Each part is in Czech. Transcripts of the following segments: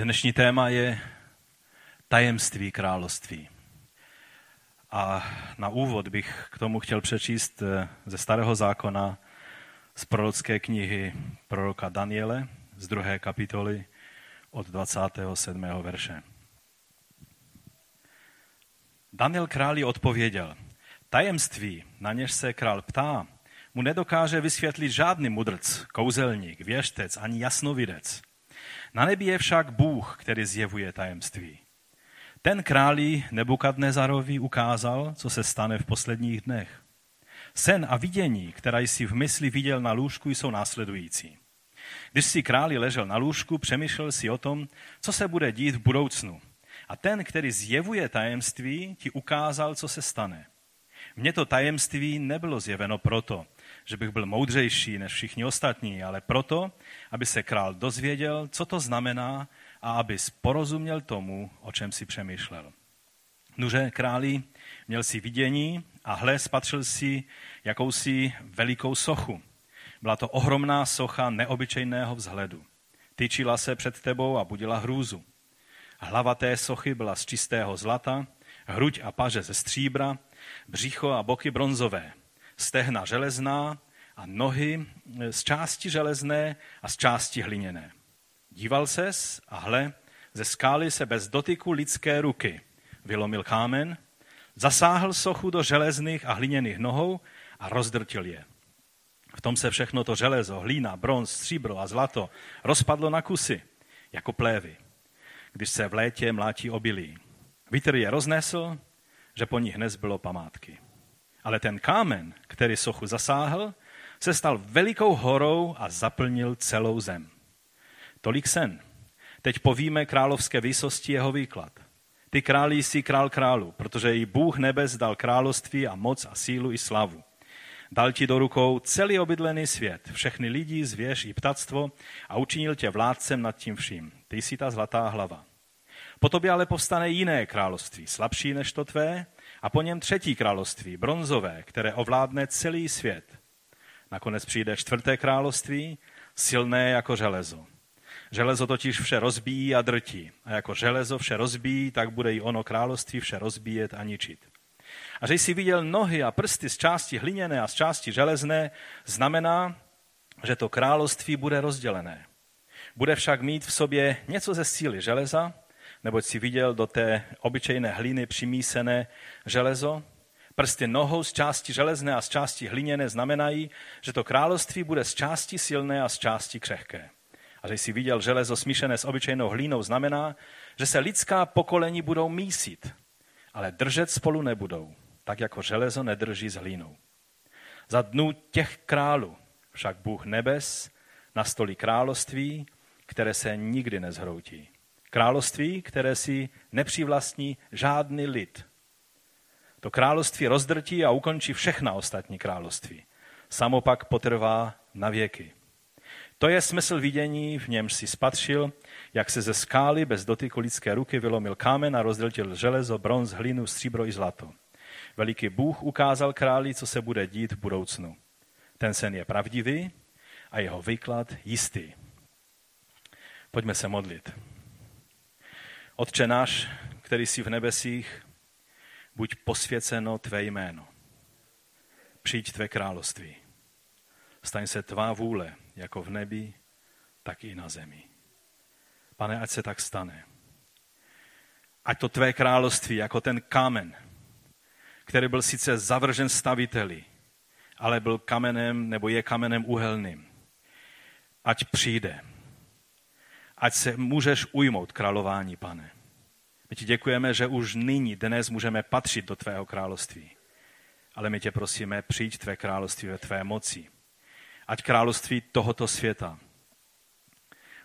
Dnešní téma je tajemství království. A na úvod bych k tomu chtěl přečíst eh, ze Starého zákona z prorocké knihy proroka Daniele z druhé kapitoly od 27. verše. Daniel králi odpověděl, tajemství, na něž se král ptá, mu nedokáže vysvětlit žádný mudrc, kouzelník, věštec ani jasnovidec. Na nebi je však Bůh, který zjevuje tajemství. Ten králi Nebukadnezarovi ukázal, co se stane v posledních dnech. Sen a vidění, která jsi v mysli viděl na lůžku, jsou následující. Když si králi ležel na lůžku, přemýšlel si o tom, co se bude dít v budoucnu. A ten, který zjevuje tajemství, ti ukázal, co se stane. Mně to tajemství nebylo zjeveno proto, že bych byl moudřejší než všichni ostatní, ale proto, aby se král dozvěděl, co to znamená a aby porozuměl tomu, o čem si přemýšlel. Nuže králi měl si vidění a hle spatřil si jakousi velikou sochu. Byla to ohromná socha neobyčejného vzhledu. Tyčila se před tebou a budila hrůzu. Hlava té sochy byla z čistého zlata, hruď a paže ze stříbra, břicho a boky bronzové, stehna železná a nohy z části železné a z části hliněné. Díval ses a hle, ze skály se bez dotyku lidské ruky vylomil kámen, zasáhl sochu do železných a hliněných nohou a rozdrtil je. V tom se všechno to železo, hlína, bronz, stříbro a zlato rozpadlo na kusy, jako plévy, když se v létě mlátí obilí. Vítr je roznesl, že po nich nezbylo památky. Ale ten kámen, který sochu zasáhl, se stal velikou horou a zaplnil celou zem. Tolik sen. Teď povíme královské výsosti jeho výklad. Ty králí jsi král králu, protože i Bůh nebes dal království a moc a sílu i slavu. Dal ti do rukou celý obydlený svět, všechny lidi, zvěř i ptactvo a učinil tě vládcem nad tím vším. Ty jsi ta zlatá hlava. Po tobě ale povstane jiné království, slabší než to tvé, a po něm třetí království, bronzové, které ovládne celý svět. Nakonec přijde čtvrté království, silné jako železo. Železo totiž vše rozbíjí a drtí. A jako železo vše rozbíjí, tak bude i ono království vše rozbíjet a ničit. A že jsi viděl nohy a prsty z části hliněné a z části železné, znamená, že to království bude rozdělené. Bude však mít v sobě něco ze síly železa, neboť si viděl do té obyčejné hliny přimísené železo. Prsty nohou z části železné a z části hliněné znamenají, že to království bude z části silné a z části křehké. A že jsi viděl železo smíšené s obyčejnou hlínou, znamená, že se lidská pokolení budou mísit, ale držet spolu nebudou, tak jako železo nedrží s hlínou. Za dnů těch králů však Bůh nebes nastolí království, které se nikdy nezhroutí. Království, které si nepřivlastní žádný lid. To království rozdrtí a ukončí všechna ostatní království. Samo pak potrvá na věky. To je smysl vidění, v němž si spatřil, jak se ze skály bez dotyku lidské ruky vylomil kámen a rozdrtil železo, bronz, hlinu, stříbro i zlato. Veliký Bůh ukázal králi, co se bude dít v budoucnu. Ten sen je pravdivý a jeho výklad jistý. Pojďme se modlit. Otče náš, který jsi v nebesích, buď posvěceno tvé jméno. Přijď tvé království. Staň se tvá vůle, jako v nebi, tak i na zemi. Pane, ať se tak stane. Ať to tvé království, jako ten kámen, který byl sice zavržen staviteli, ale byl kamenem nebo je kamenem uhelným. Ať přijde. Ať se můžeš ujmout králování, pane. My ti děkujeme, že už nyní, dnes můžeme patřit do tvého království. Ale my tě prosíme, přijď tvé království ve tvé moci ať království tohoto světa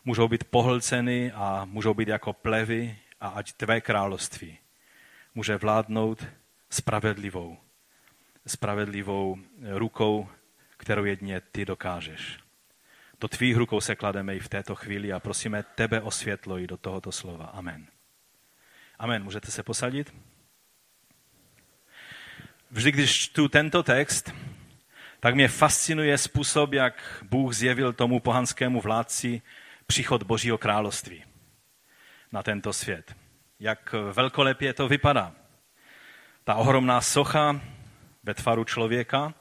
můžou být pohlceny a můžou být jako plevy a ať tvé království může vládnout spravedlivou, spravedlivou rukou, kterou jedně ty dokážeš. Do tvých rukou se klademe i v této chvíli a prosíme tebe o světlo i do tohoto slova. Amen. Amen. Můžete se posadit? Vždy, když čtu tento text, tak mě fascinuje způsob, jak Bůh zjevil tomu pohanskému vládci příchod Božího království. na tento svět. Jak velkolepě to vypadá. Ta ohromná socha ve tvaru člověka,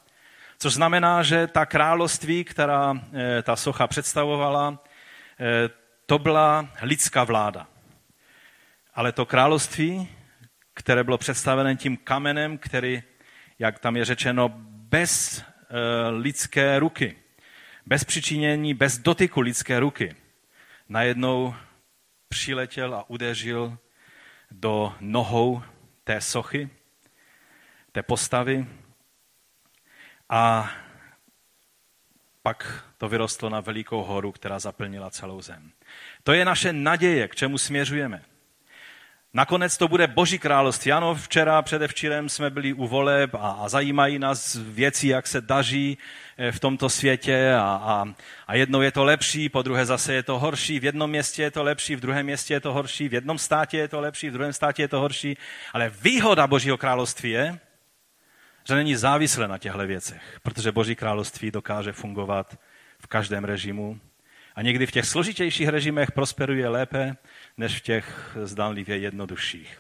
což znamená, že ta království, která eh, ta socha představovala, eh, to byla lidská vláda. Ale to království, které bylo představené tím kamenem, který, jak tam je řečeno, bez e, lidské ruky, bez přičinění, bez dotyku lidské ruky, najednou přiletěl a udeřil do nohou té sochy, té postavy a pak to vyrostlo na velikou horu, která zaplnila celou zem. To je naše naděje, k čemu směřujeme. Nakonec to bude Boží království. Ano, včera, předevčírem jsme byli u voleb a, a zajímají nás věci, jak se daří eh, v tomto světě a, a, a jednou je to lepší, po druhé zase je to horší, v jednom městě je to lepší, v druhém městě je to horší, v jednom státě je to lepší, v druhém státě je to horší. Ale výhoda Božího království je, že není závislé na těchto věcech, protože Boží království dokáže fungovat v každém režimu a někdy v těch složitějších režimech prosperuje lépe, než v těch zdánlivě jednodušších.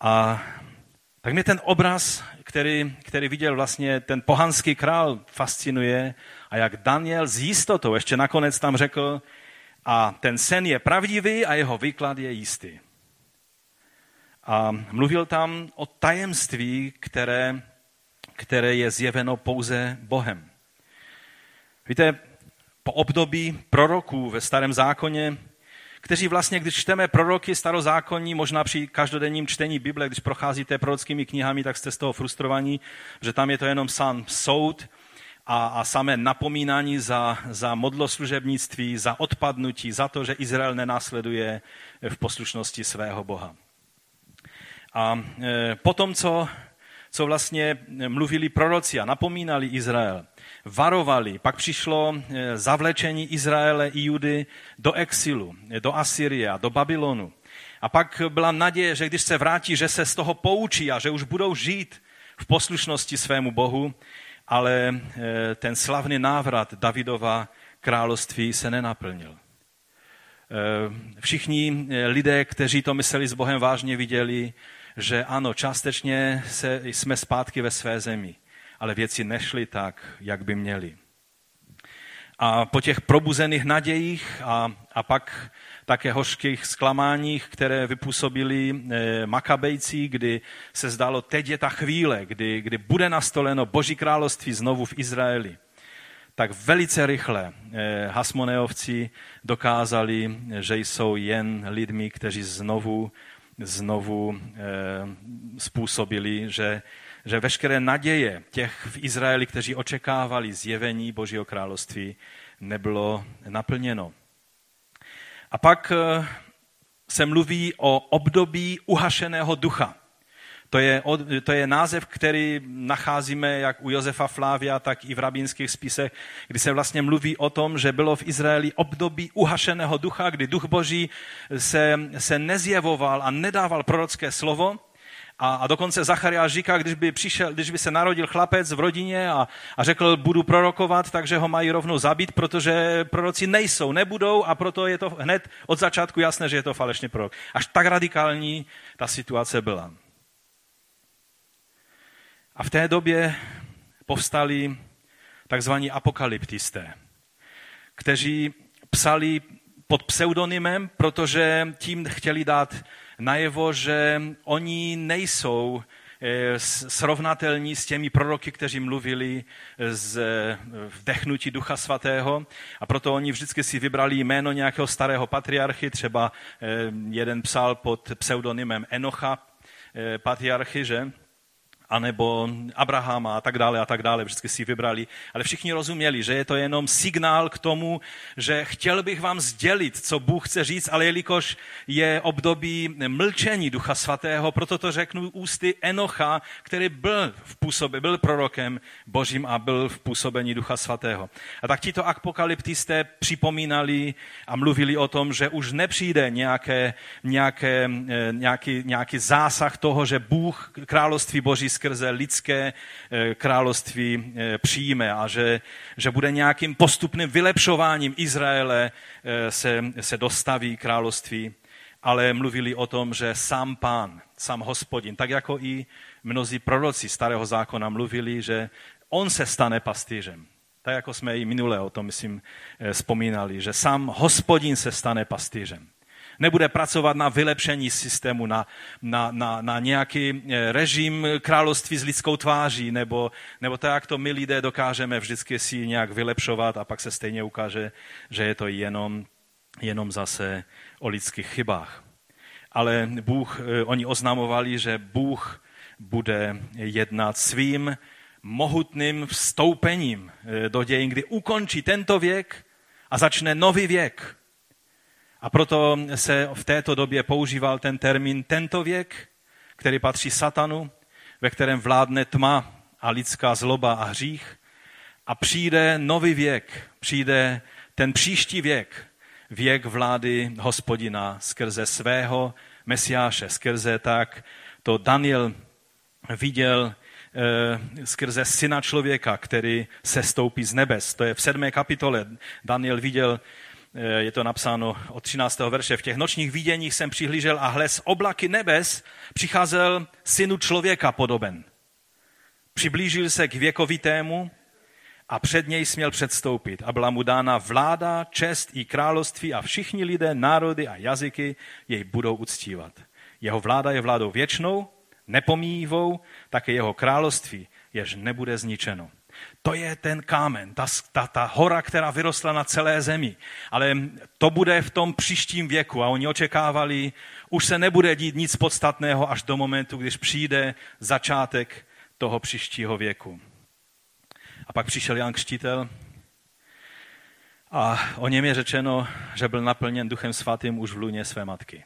A tak mě ten obraz, který, který viděl vlastně ten pohanský král, fascinuje a jak Daniel s jistotou ještě nakonec tam řekl, a ten sen je pravdivý a jeho výklad je jistý. A mluvil tam o tajemství, které, které je zjeveno pouze Bohem. Víte, po období proroků ve starém zákoně, kteří vlastně, když čteme proroky starozákonní, možná při každodenním čtení Bible, když procházíte prorockými knihami, tak jste z toho frustrovaní, že tam je to jenom sám soud a, a samé napomínání za, za modloslužebnictví, za odpadnutí, za to, že Izrael nenásleduje v poslušnosti svého Boha. A e, potom, co, co vlastně mluvili proroci a napomínali Izrael, varovali. Pak přišlo e, zavlečení Izraele i Judy do exilu, do Asyrie, do Babylonu. A pak byla naděje, že když se vrátí, že se z toho poučí a že už budou žít v poslušnosti svému Bohu, ale e, ten slavný návrat Davidova království se nenaplnil. E, všichni lidé, kteří to mysleli s Bohem vážně, viděli, že ano, částečně se, jsme zpátky ve své zemi ale věci nešly tak, jak by měly. A po těch probuzených nadějích a, a pak také hořkých zklamáních, které vypůsobili e, makabejci, kdy se zdalo, teď je ta chvíle, kdy, kdy bude nastoleno Boží království znovu v Izraeli, tak velice rychle e, Hasmoneovci dokázali, že jsou jen lidmi, kteří znovu, znovu e, způsobili, že že veškeré naděje těch v Izraeli, kteří očekávali zjevení Božího království, nebylo naplněno. A pak eh, se mluví o období uhašeného ducha. To je, to je název, který nacházíme jak u Josefa Flávia, tak i v rabínských spisech, kdy se vlastně mluví o tom, že bylo v Izraeli období uhašeného ducha, kdy duch boží se, se nezjevoval a nedával prorocké slovo, a, a dokonce Zachariáš říká, když by, přišel, když by se narodil chlapec v rodině a, a řekl, budu prorokovat, takže ho mají rovnou zabít, protože proroci nejsou, nebudou a proto je to hned od začátku jasné, že je to falešný prorok. Až tak radikální ta situace byla. A v té době povstali takzvaní apokalyptisté, kteří psali pod pseudonymem, protože tím chtěli dát najevo, že oni nejsou eh, srovnatelní s těmi proroky, kteří mluvili z vdechnutí Ducha Svatého a proto oni vždycky si vybrali jméno nějakého starého patriarchy, třeba eh, jeden psal pod pseudonymem Enocha eh, patriarchy, že? Anebo Abrahama a tak dále a tak dále, vždycky si vybrali. Ale všichni rozuměli, že je to jenom signál k tomu, že chtěl bych vám sdělit, co Bůh chce říct, ale jelikož je období mlčení Ducha Svatého, proto to řeknu ústy Enocha, který byl v působě, byl prorokem Božím a byl v působení Ducha Svatého. A tak tito apokalyptisté připomínali a mluvili o tom, že už nepřijde nějaké, nějaké, eh, nějaký, nějaký zásah toho, že Bůh, království Boží skrze lidské eh, království eh, přijme a že, že bude nějakým postupným vylepšováním Izraele eh, se, se dostaví království, ale mluvili o tom, že sám pán, sám hospodin, tak jako i mnozí proroci starého zákona mluvili, že on se stane pastýřem. Tak jako jsme i minule o tom, myslím, vzpomínali, že sám hospodin se stane pastýřem. Nebude pracovat na vylepšení systému, na, na, na, na nějaký eh, režim království s lidskou tváří, nebo, nebo tak, jak to my lidé dokážeme vždycky si nějak vylepšovat a pak se stejně ukáže, že je to jenom, jenom zase o lidských chybách. Ale Bůh, eh, oni oznamovali, že Bůh bude jednat svým mohutným vstoupením eh, do dějin, kdy ukončí tento věk a začne nový věk. A proto se v této době používal ten termín tento věk, který patří satanu, ve kterém vládne tma a lidská zloba a hřích. A přijde nový věk, přijde ten příští věk, věk vlády hospodina skrze svého mesiáše, skrze tak to Daniel viděl e, skrze syna člověka, který se stoupí z nebes. To je v sedmé kapitole. Daniel viděl Eh, je to napsáno od 13. verše. V těch nočních viděních jsem přihlížel a hle z oblaky nebes přicházel synu člověka podoben. Přiblížil se k věkovitému a před něj směl předstoupit a byla mu dána vláda, čest i království a všichni lidé, národy a jazyky jej budou uctívat. Jeho vláda je vládou věčnou, nepomíjivou, také jeho království, jež nebude zničeno. To je ten kámen, ta, ta, ta hora, která vyrostla na celé zemi. Ale to bude v tom příštím věku a oni očekávali, už se nebude dít nic podstatného až do momentu, když přijde začátek toho příštího věku. A pak přišel Jan Křtitel a o něm je řečeno, že byl naplněn Duchem Svatým už v luně své matky.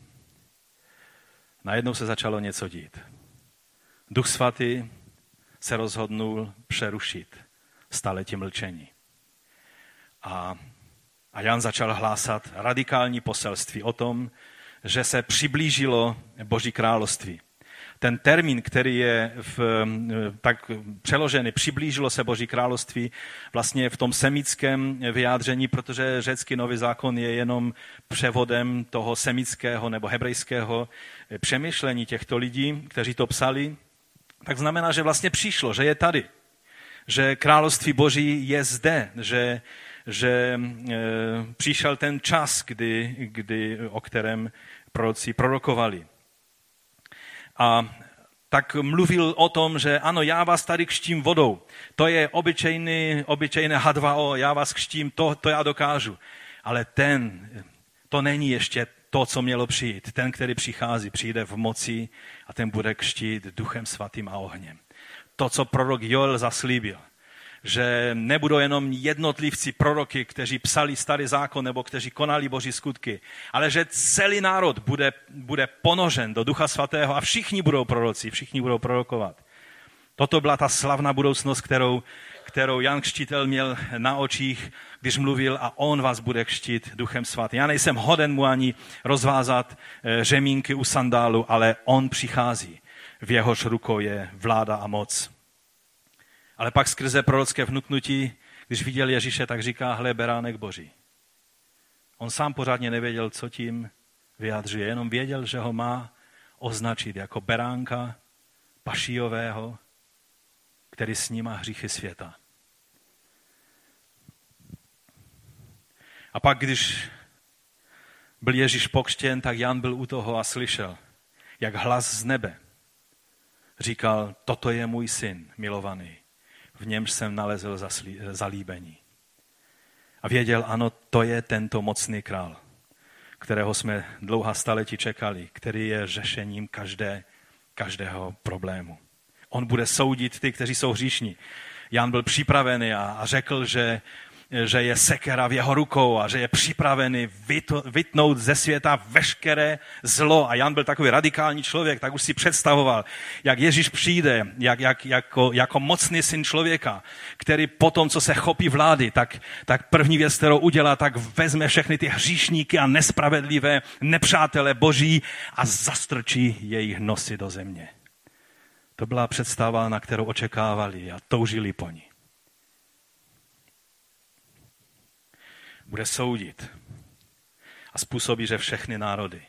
Najednou se začalo něco dít. Duch Svatý se rozhodnul přerušit staletí mlčení. A, a Jan začal hlásat radikální poselství o tom, že se přiblížilo Boží království. Ten termín, který je v, tak přeložený, přiblížilo se Boží království, vlastně v tom semickém vyjádření, protože řecký nový zákon je jenom převodem toho semického nebo hebrejského přemýšlení těchto lidí, kteří to psali, tak znamená, že vlastně přišlo, že je tady. Že království boží je zde, že, že e, přišel ten čas, kdy, kdy, o kterém proroci prorokovali. A tak mluvil o tom, že ano, já vás tady kštím vodou. To je obyčejný, obyčejné H2O, já vás kštím, to, to já dokážu. Ale ten, to není ještě to, co mělo přijít. Ten, který přichází, přijde v moci a ten bude kštít duchem svatým a ohněm. To, co prorok Joel zaslíbil, že nebudou jenom jednotlivci proroky, kteří psali starý zákon nebo kteří konali boží skutky, ale že celý národ bude, bude ponožen do ducha svatého a všichni budou proroci, všichni budou prorokovat. Toto byla ta slavná budoucnost, kterou, kterou Jan Křtitel měl na očích, když mluvil a on vás bude kštit duchem svatým. Já nejsem hoden mu ani rozvázat eh, řemínky u sandálu, ale on přichází. V jehož rukou je vláda a moc. Ale pak skrze prorocké vnuknutí, když viděl Ježíše, tak říká, hle, beránek boží. On sám pořádně nevěděl, co tím vyjadřuje, jenom věděl, že ho má označit jako beránka pašijového, který snímá hříchy světa. A pak, když byl Ježíš pokštěn, tak Jan byl u toho a slyšel, jak hlas z nebe říkal, toto je můj syn milovaný, v němž jsem nalezl zalíbení. A věděl, ano, to je tento mocný král, kterého jsme dlouhá staletí čekali, který je řešením každé, každého problému. On bude soudit ty, kteří jsou hříšní. Jan byl připravený a, řekl, že že je sekera v jeho rukou a že je připravený vytnout ze světa veškeré zlo. A Jan byl takový radikální člověk, tak už si představoval, jak Ježíš přijde, jak, jak, jako, jako mocný syn člověka, který potom, co se chopí vlády, tak, tak první věc, kterou udělá, tak vezme všechny ty hříšníky a nespravedlivé nepřátele boží a zastrčí jejich nosy do země. To byla představa, na kterou očekávali a toužili po ní. Bude soudit a způsobí, že všechny národy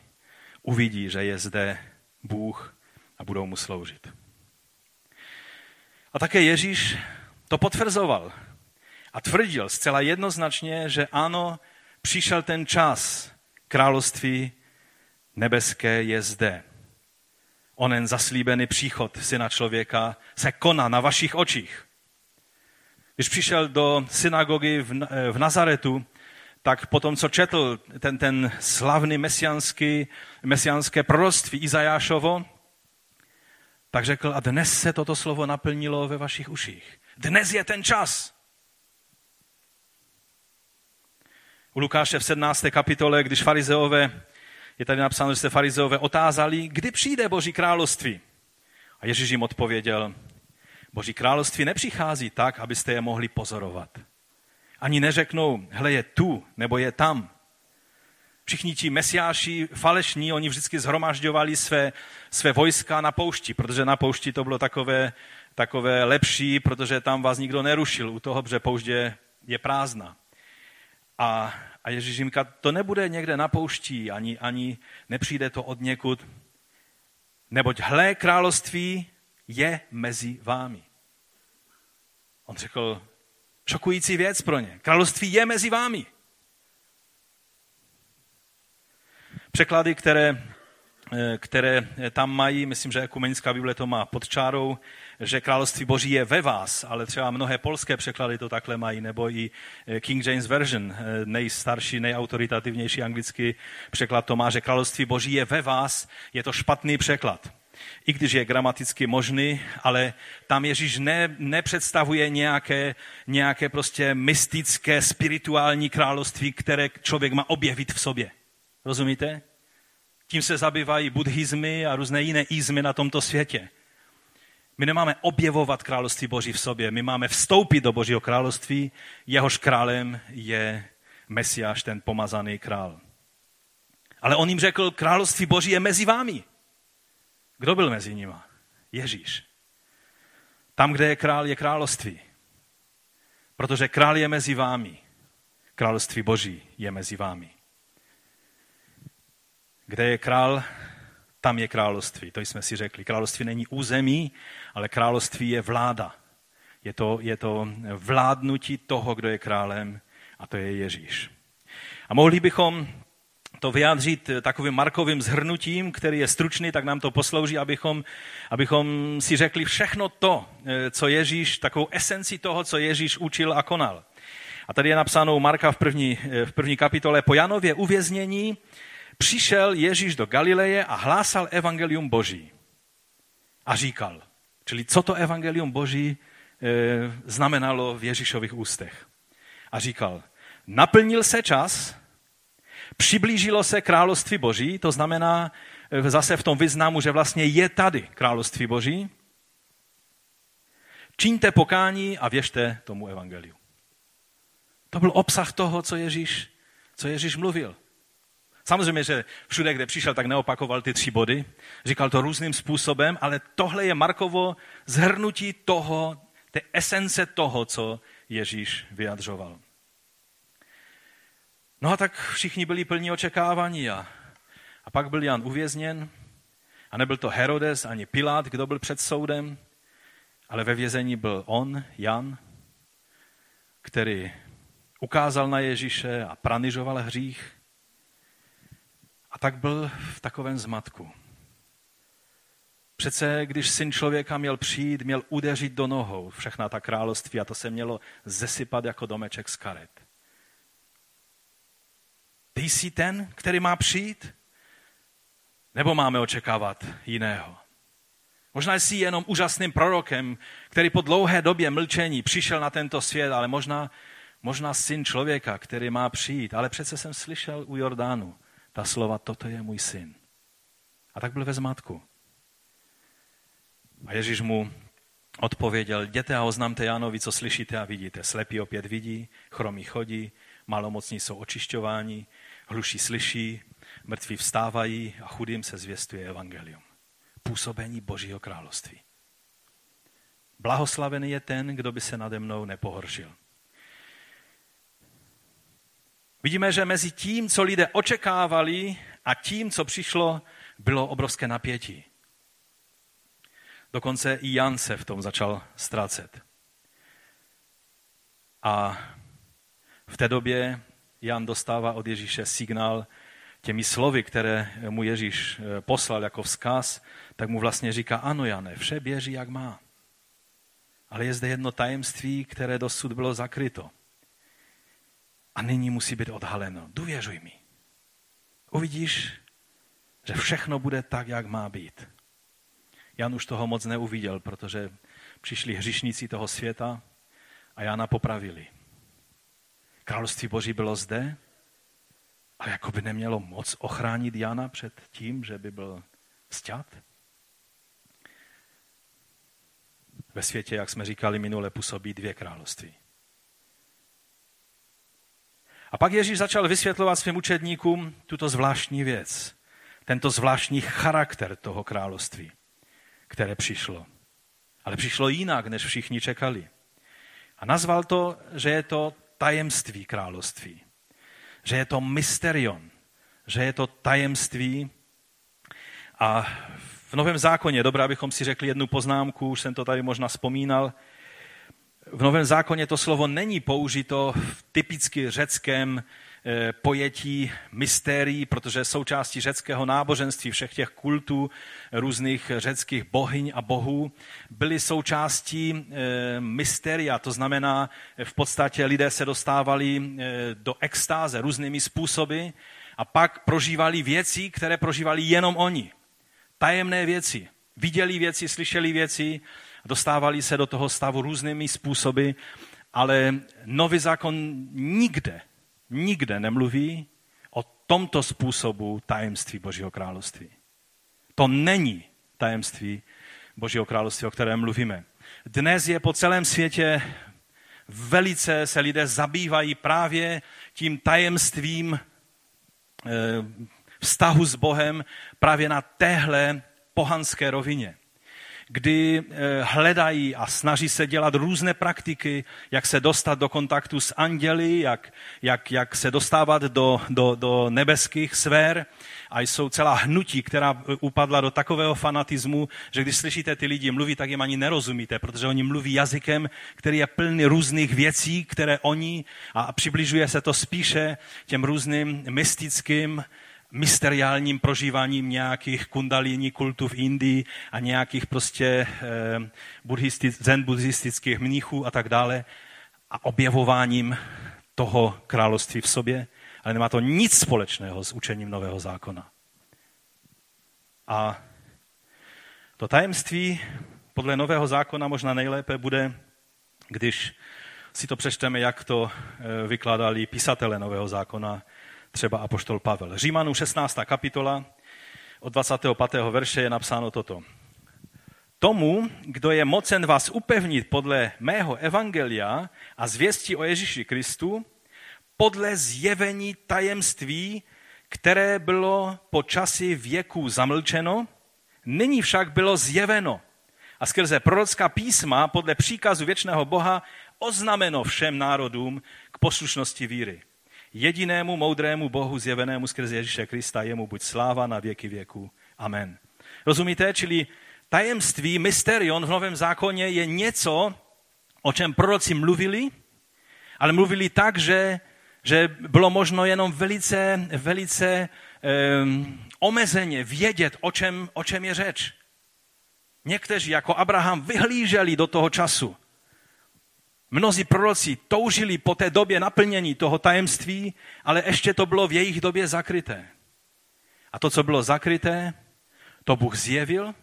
uvidí, že je zde Bůh a budou mu sloužit. A také Ježíš to potvrzoval a tvrdil zcela jednoznačně, že ano, přišel ten čas, království nebeské je zde. Onen zaslíbený příchod syna člověka se koná na vašich očích. Když přišel do synagogy v Nazaretu, tak potom, co četl ten, ten slavný mesianský, mesianské proroctví Izajášovo, tak řekl, a dnes se toto slovo naplnilo ve vašich uších. Dnes je ten čas. U Lukáše v 17. kapitole, když farizeové, je tady napsáno, že se farizeové otázali, kdy přijde Boží království. A Ježíš jim odpověděl, Boží království nepřichází tak, abyste je mohli pozorovat. Ani neřeknou, hle je tu, nebo je tam. Všichni ti mesiáši falešní, oni vždycky zhromažďovali své, své vojska na poušti, protože na poušti to bylo takové, takové lepší, protože tam vás nikdo nerušil u toho, že poušť je, je prázdná. A, a Ježíš jim říká, to nebude někde na poušti, ani, ani nepřijde to od někud, neboť hle království je mezi vámi. On řekl, šokující věc pro ně. Království je mezi vámi. Překlady, které, které tam mají, myslím, že ekumenická Bible to má pod čárou, že království boží je ve vás, ale třeba mnohé polské překlady to takhle mají, nebo i eh, King James Version, eh, nejstarší, nejautoritativnější anglický překlad to má, že království boží je ve vás, je to špatný překlad i když je gramaticky možný, ale tam Ježíš ne, nepředstavuje nějaké, nějaké prostě mystické, spirituální království, které člověk má objevit v sobě. Rozumíte? Tím se zabývají buddhizmy a různé jiné izmy na tomto světě. My nemáme objevovat království Boží v sobě, my máme vstoupit do Božího království, jehož králem je Mesiáš, ten pomazaný král. Ale on jim řekl, království Boží je mezi vámi. Kdo byl mezi nimi? Ježíš. Tam, kde je král, je království. Protože král je mezi vámi. Království Boží je mezi vámi. Kde je král, tam je království. To jsme si řekli. Království není území, ale království je vláda. Je to, je to vládnutí toho, kdo je králem, a to je Ježíš. A mohli bychom to vyjádřit takovým markovým zhrnutím, který je stručný, tak nám to poslouží, abychom, abychom si řekli všechno to, eh, co Ježíš, takovou esenci toho, co Ježíš učil a konal. A tady je napsáno u Marka v první, eh, v první kapitole, po Janově uvěznění přišel Ježíš do Galileje a hlásal evangelium Boží. A říkal, čili co to evangelium Boží e, znamenalo v Ježíšových ústech. A říkal, naplnil se čas, Přiblížilo se království boží, to znamená eh, zase v tom významu, že vlastně je tady království boží. Čiňte pokání a věřte tomu evangeliu. To byl obsah toho, co Ježíš, co Ježíš mluvil. Samozřejmě, že všude, kde přišel, tak neopakoval ty tři body. Říkal to různým způsobem, ale tohle je Markovo zhrnutí toho, té esence toho, co Ježíš vyjadřoval. No a tak všichni byli plní očekávání a, a pak byl Jan uvězněn a nebyl to Herodes ani Pilát, kdo byl před soudem, ale ve vězení byl on, Jan, který ukázal na Ježíše a pranižoval hřích. A tak byl v takovém zmatku. Přece, když syn člověka měl přijít, měl udeřit do nohou všechna ta království a to se mělo zesypat jako domeček z karet. Ty jsi ten, který má přijít? Nebo máme očekávat jiného? Možná jsi jenom úžasným prorokem, který po dlouhé době mlčení přišel na tento svět, ale možná, možná syn člověka, který má přijít. Ale přece jsem slyšel u Jordánu ta slova, toto je můj syn. A tak byl ve zmatku. A Ježíš mu odpověděl, jděte a oznamte Jánovi, co slyšíte a vidíte. Slepí opět vidí, chromí chodí, malomocní jsou očišťováni, hluší slyší, mrtví vstávají a chudým se zvěstuje evangelium. Působení Božího království. Blahoslavený je ten, kdo by se nade mnou nepohoršil. Vidíme, že mezi tím, co lidé očekávali a tím, co přišlo, bylo obrovské napětí. Dokonce i Jan se v tom začal ztrácet. A v té době Jan dostává od Ježíše signál těmi slovy, které mu Ježíš eh, poslal jako vzkaz, tak mu vlastně říká, ano Jane, vše běží, jak má. Ale je zde jedno tajemství, které dosud bylo zakryto. A nyní musí být odhaleno. Důvěřuj mi. Uvidíš, že všechno bude tak, jak má být. Jan už toho moc neuviděl, protože přišli hřišníci toho světa a Jana popravili. Království Boží bylo zde, a jako by nemělo moc ochránit Jana před tím, že by byl stět. Ve světě, jak jsme říkali minule, působí dvě království. A pak Ježíš začal vysvětlovat svým učedníkům tuto zvláštní věc, tento zvláštní charakter toho království, které přišlo. Ale přišlo jinak, než všichni čekali. A nazval to, že je to tajemství království. Že je to mysterion, že je to tajemství. A v Novém zákoně, dobré, abychom si řekli jednu poznámku, už jsem to tady možná vzpomínal, v Novém zákoně to slovo není použito v typicky řeckém eh, pojetí mystérií, protože součástí řeckého náboženství, všech těch kultů, různých řeckých bohyň a bohů, byly součástí e, mysteria, to znamená, v podstatě lidé se dostávali e, do extáze různými způsoby a pak prožívali věci, které prožívali jenom oni. Tajemné věci. Viděli věci, slyšeli věci, dostávali se do toho stavu různými způsoby, ale nový zákon nikde, nikde nemluví o tomto způsobu tajemství Božího království. To není tajemství Božího království, o kterém mluvíme. Dnes je po celém světě velice se lidé zabývají právě tím tajemstvím eh, vztahu s Bohem právě na téhle pohanské rovině kdy eh, hledají a snaží se dělat různé praktiky, jak se dostat do kontaktu s anděli, jak, jak, jak se dostávat do, do, do nebeských sfér. A jsou celá hnutí, která upadla do takového fanatismu, že když slyšíte ty lidi mluvit, tak jim ani nerozumíte, protože oni mluví jazykem, který je plný různých věcí, které oni, a přibližuje se to spíše těm různým mystickým mysteriálním prožíváním nějakých kundalini kultů v Indii a nějakých prostě eh, zen buddhistických mnichů a tak dále a objevováním toho království v sobě, ale nemá to nic společného s učením Nového zákona. A to tajemství podle Nového zákona možná nejlépe bude, když si to přečteme, jak to eh, vykládali písatele Nového zákona, třeba apoštol Pavel. Římanů 16. kapitola od 25. verše je napsáno toto. Tomu, kdo je mocen vás upevnit podle mého evangelia a zvěstí o Ježíši Kristu, podle zjevení tajemství, které bylo po časy věku zamlčeno, nyní však bylo zjeveno a skrze prorocká písma podle příkazu věčného Boha oznameno všem národům k poslušnosti víry jedinému moudrému Bohu zjevenému skrze Ježíše Krista, jemu buď sláva na věky věku. Amen. Rozumíte? Čili tajemství, mysterion v Novém zákoně je něco, o čem proroci mluvili, ale mluvili tak, že, že bylo možno jenom velice, velice um, omezeně vědět, o čem, o čem je řeč. Někteří, jako Abraham, vyhlíželi do toho času. Mnozí proroci toužili po té době naplnění toho tajemství, ale ještě to bylo v jejich době zakryté. A to, co bylo zakryté, to Bůh zjevil.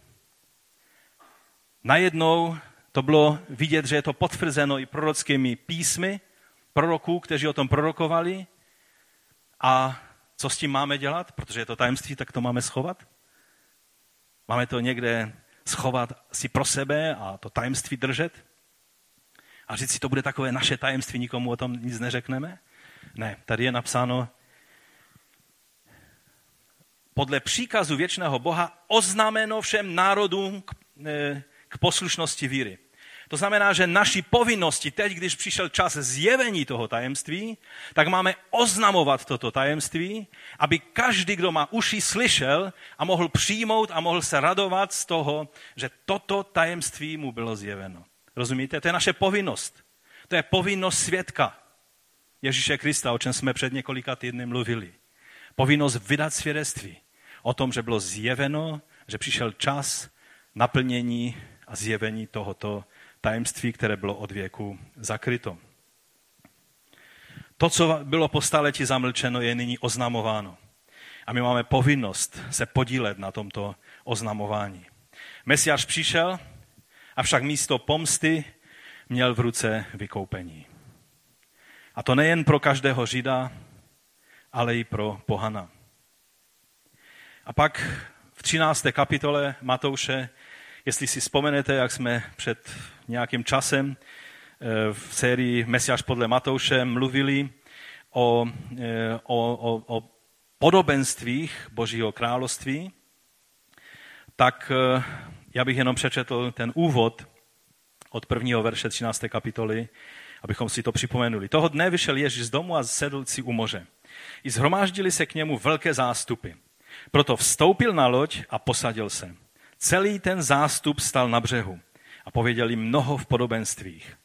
Najednou to bylo vidět, že je to potvrzeno i prorockými písmy proroků, kteří o tom prorokovali. A co s tím máme dělat? Protože je to tajemství, tak to máme schovat? Máme to někde schovat si pro sebe a to tajemství držet? A říct si, to bude takové naše tajemství, nikomu o tom nic neřekneme? Ne, tady je napsáno, podle příkazu věčného Boha oznámeno všem národům k, e, k poslušnosti víry. To znamená, že naší povinnosti teď, když přišel čas zjevení toho tajemství, tak máme oznamovat toto tajemství, aby každý, kdo má uši, slyšel a mohl přijmout a mohl se radovat z toho, že toto tajemství mu bylo zjeveno. Rozumíte? To je naše povinnost. To je povinnost svědka Ježíše Krista, o čem jsme před několika týdny mluvili. Povinnost vydat svědectví o tom, že bylo zjeveno, že přišel čas naplnění a zjevení tohoto tajemství, které bylo od věku zakryto. To, co bylo po staletí zamlčeno, je nyní oznamováno. A my máme povinnost se podílet na tomto oznamování. Mesiáš přišel, avšak místo pomsty měl v ruce vykoupení. A to nejen pro každého žida, ale i pro pohana. A pak v 13. kapitole Matouše, jestli si vzpomenete, jak jsme před nějakým časem eh, v sérii Mesiáš podle Matouše mluvili o, eh, o, o, o podobenstvích Božího království, tak eh, já bych jenom přečetl ten úvod od prvního verše 13. kapitoly, abychom si to připomenuli. Toho dne vyšel Ježíš z domu a sedl si u moře. I zhromáždili se k němu velké zástupy. Proto vstoupil na loď a posadil se. Celý ten zástup stal na břehu a pověděl jim mnoho v podobenstvích.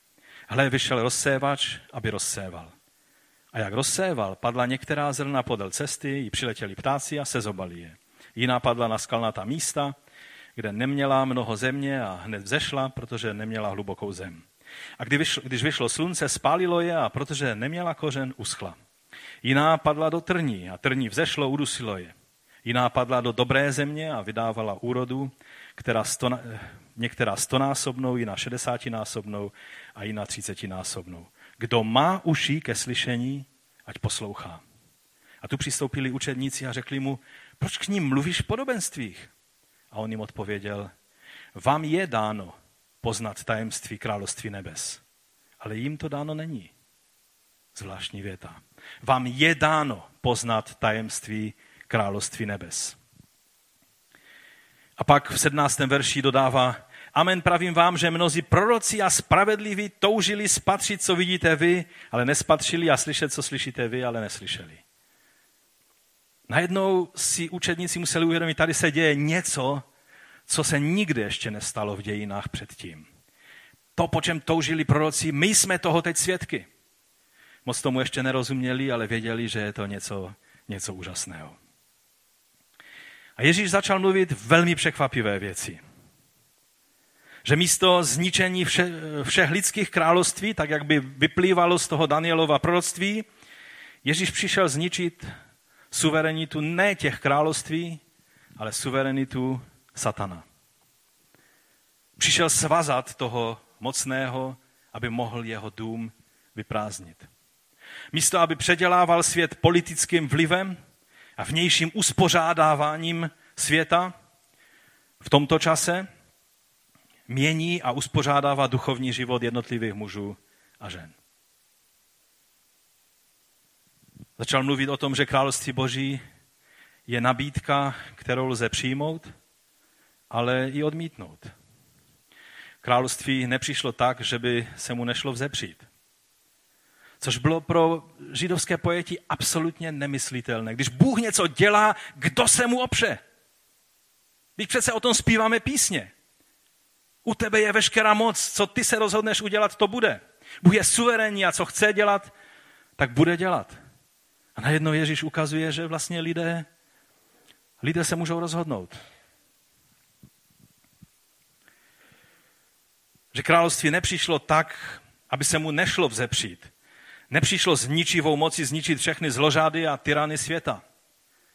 Hle, vyšel rozsévač, aby rozséval. A jak rozséval, padla některá zrna podél cesty, jí přiletěli ptáci a sezobali je. Jiná padla na skalnatá místa, kde neměla mnoho země a hned vzešla, protože neměla hlubokou zem. A když vyšlo slunce, spálilo je a protože neměla kořen, uschla. Jiná padla do trní a trní vzešlo, udusilo je. Jiná padla do dobré země a vydávala úrodu, která stona, některá stonásobnou, jiná šedesátinásobnou a jiná třicetinásobnou. Kdo má uši ke slyšení, ať poslouchá. A tu přistoupili učedníci a řekli mu, proč k ním mluvíš v podobenstvích? A on jim odpověděl, vám je dáno poznat tajemství království nebes, ale jim to dáno není. Zvláštní věta. Vám je dáno poznat tajemství království nebes. A pak v 17. verši dodává, Amen pravím vám, že mnozí proroci a spravedliví toužili spatřit, co vidíte vy, ale nespatřili a slyšet, co slyšíte vy, ale neslyšeli. Najednou si učedníci museli uvědomit, tady se děje něco, co se nikdy ještě nestalo v dějinách předtím. To, po čem toužili proroci, my jsme toho teď svědky. Moc tomu ještě nerozuměli, ale věděli, že je to něco, něco úžasného. A Ježíš začal mluvit velmi překvapivé věci. Že místo zničení vše, všech lidských království, tak jak by vyplývalo z toho Danielova proroctví, Ježíš přišel zničit suverenitu ne těch království, ale suverenitu satana. Přišel svazat toho mocného, aby mohl jeho dům vyprázdnit. Místo, aby předělával svět politickým vlivem, a vnějším uspořádáváním světa v tomto čase mění a uspořádává duchovní život jednotlivých mužů a žen. Začal mluvit o tom, že království boží je nabídka, kterou lze přijmout, ale i odmítnout. Království nepřišlo tak, že by se mu nešlo vzepřít což bylo pro židovské pojetí absolutně nemyslitelné. Když Bůh něco dělá, kdo se mu opře? Když přece o tom zpíváme písně. U tebe je veškerá moc, co ty se rozhodneš udělat, to bude. Bůh je suverénní a co chce dělat, tak bude dělat. A najednou Ježíš ukazuje, že vlastně lidé, lidé se můžou rozhodnout. Že království nepřišlo tak, aby se mu nešlo vzepřít, Nepřišlo s ničivou moci zničit všechny zložády a tyrany světa.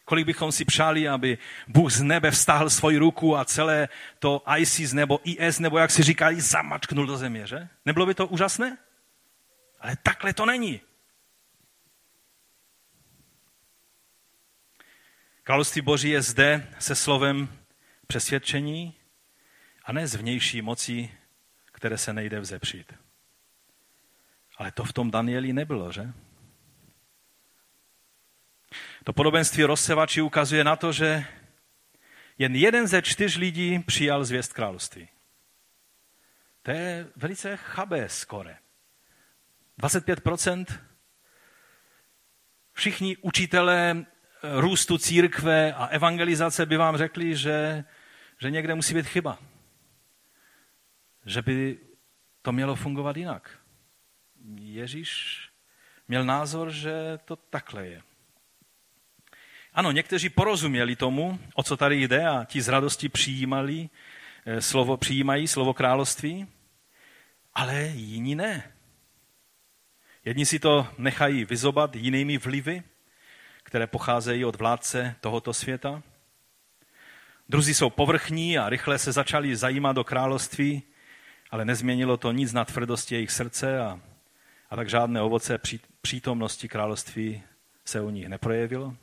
Kolik bychom si přáli, aby Bůh z nebe vstáhl svoji ruku a celé to ISIS nebo IS, nebo jak si říkali, zamačknul do země, že? Nebylo by to úžasné? Ale takhle to není. Království Boží je zde se slovem přesvědčení a ne z vnější moci, které se nejde vzepřít. Ale to v tom Danieli nebylo, že? To podobenství rozsevači ukazuje na to, že jen jeden ze čtyř lidí přijal zvěst království. To je velice chabé skore. 25% všichni učitelé růstu církve a evangelizace by vám řekli, že, že někde musí být chyba. Že by to mělo fungovat jinak. Ježíš měl názor, že to takhle je. Ano, někteří porozuměli tomu, o co tady jde a ti z radosti přijímali eh, slovo, přijímají slovo království, ale jiní ne. Jedni si to nechají vyzobat jinými vlivy, které pocházejí od vládce tohoto světa. Druzí jsou povrchní a rychle se začali zajímat do království, ale nezměnilo to nic na tvrdosti jejich srdce a, a tak žádné ovoce přítomnosti království se u nich neprojevilo.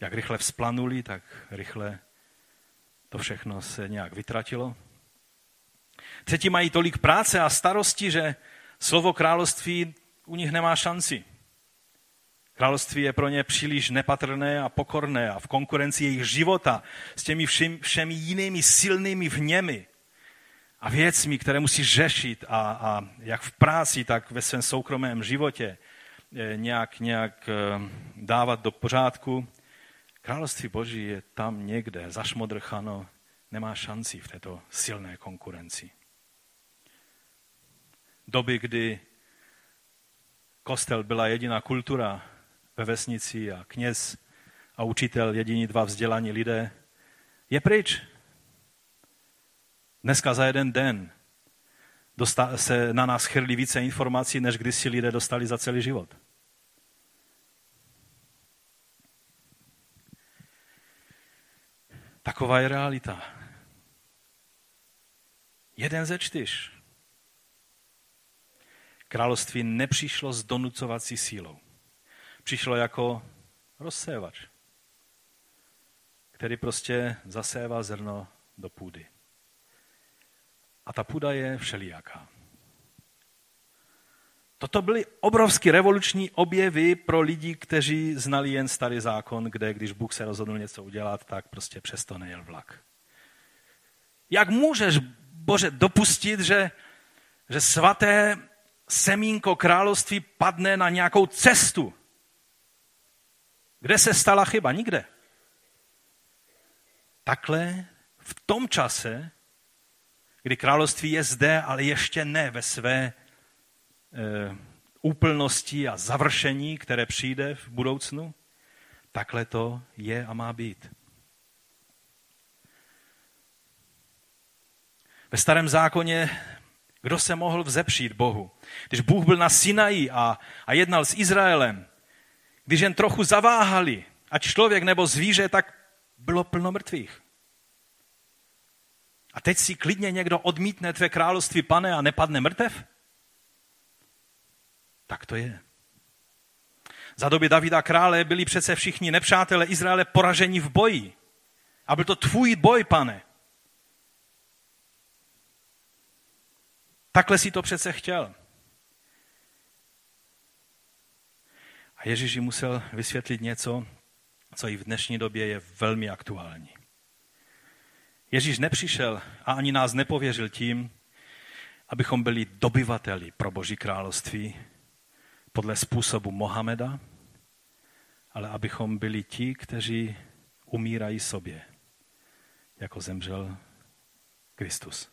Jak rychle vzplanuli, tak rychle to všechno se nějak vytratilo. Třetí mají tolik práce a starosti, že slovo království u nich nemá šanci. Království je pro ně příliš nepatrné a pokorné a v konkurenci jejich života s těmi všem, všemi jinými silnými vněmi a věcmi, které musí řešit a, a jak v práci, tak ve svém soukromém životě eh, nějak, nějak eh, dávat do pořádku. Království Boží je tam někde zašmodrchano, nemá šanci v této silné konkurenci. Doby, kdy kostel byla jediná kultura ve vesnici a kněz a učitel jediní dva vzdělaní lidé, je pryč. Dneska za jeden den se na nás chrlí více informací, než když si lidé dostali za celý život. Taková je realita. Jeden ze čtyř Království nepřišlo s donucovací sílou. Přišlo jako rozsévač, který prostě zasévá zrno do půdy. A ta půda je všelijaká. Toto byly obrovský revoluční objevy pro lidi, kteří znali jen starý zákon, kde když Bůh se rozhodl něco udělat, tak prostě přesto nejel vlak. Jak můžeš, Bože, dopustit, že, že svaté semínko království padne na nějakou cestu. Kde se stala chyba? Nikde. Takhle v tom čase, kdy království je zde, ale ještě ne ve své e, úplnosti a završení, které přijde v budoucnu, takhle to je a má být. Ve starém zákoně kdo se mohl vzepřít Bohu? Když Bůh byl na Sinaji a, a jednal s Izraelem, když jen trochu zaváhali, ať člověk nebo zvíře, tak bylo plno mrtvých. A teď si klidně někdo odmítne tvé království, pane, a nepadne mrtev? Tak to je. Za doby Davida krále byli přece všichni nepřátelé Izraele poraženi v boji. A byl to tvůj boj, pane. Takhle si to přece chtěl. A Ježíš musel vysvětlit něco, co i v dnešní době je velmi aktuální. Ježíš nepřišel a ani nás nepověřil tím, abychom byli dobyvateli pro Boží království podle způsobu Mohameda, ale abychom byli ti, kteří umírají sobě, jako zemřel Kristus.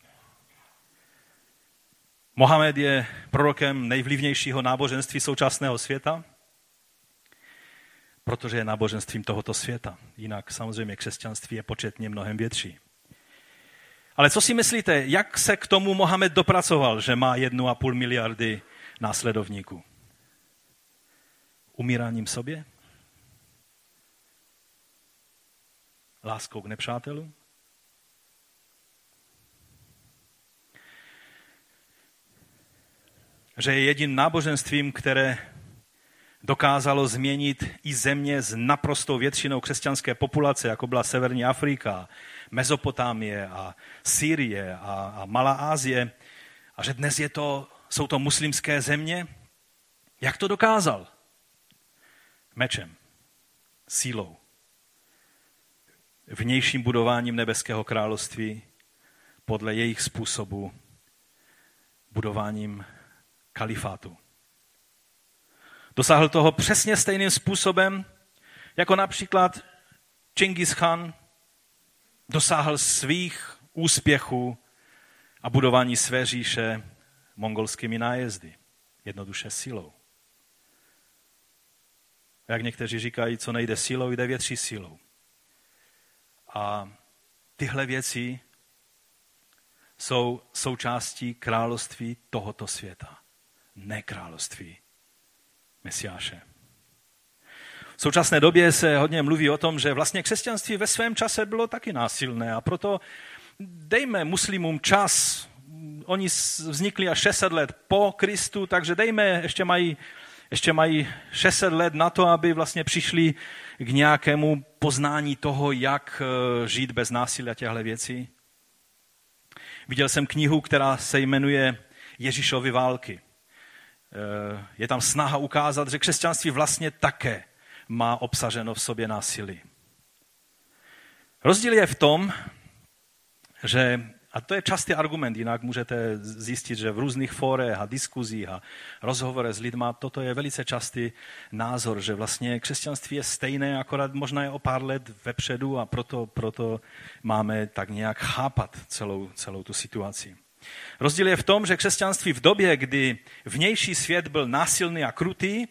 Mohamed je prorokem nejvlivnějšího náboženství současného světa, protože je náboženstvím tohoto světa. Jinak samozřejmě křesťanství je početně mnohem větší. Ale co si myslíte, jak se k tomu Mohamed dopracoval, že má jednu a půl miliardy následovníků? Umíráním sobě? Láskou k nepřátelům? Že je jediným náboženstvím, které dokázalo změnit i země s naprostou většinou křesťanské populace, jako byla Severní Afrika, Mezopotámie a Sýrie a, a Malá Ázie, a že dnes je to, jsou to muslimské země. Jak to dokázal? Mečem, sílou, vnějším budováním nebeského království podle jejich způsobu budováním kalifátu. Dosáhl toho přesně stejným způsobem, jako například Čingis Khan dosáhl svých úspěchů a budování své říše mongolskými nájezdy, jednoduše silou. Jak někteří říkají, co nejde silou, jde větší silou. A tyhle věci jsou součástí království tohoto světa, ne království Mesiáše. V současné době se hodně mluví o tom, že vlastně křesťanství ve svém čase bylo taky násilné a proto dejme muslimům čas. Oni vznikli až 600 let po Kristu, takže dejme, ještě mají, ještě mají 600 let na to, aby vlastně přišli k nějakému poznání toho, jak eh, žít bez násilí a těchto věcí. Viděl jsem knihu, která se jmenuje Ježíšovy války. Eh, je tam snaha ukázat, že křesťanství vlastně také má obsaženo v sobě násilí. Rozdíl je v tom, že, a to je častý argument, jinak můžete zjistit, že v různých fórech a diskuzích a rozhovorech s lidma toto je velice častý názor, že vlastně křesťanství je stejné, akorát možná je o pár let vepředu a proto, proto máme tak nějak chápat celou, celou tu situaci. Rozdíl je v tom, že křesťanství v době, kdy vnější svět byl násilný a krutý,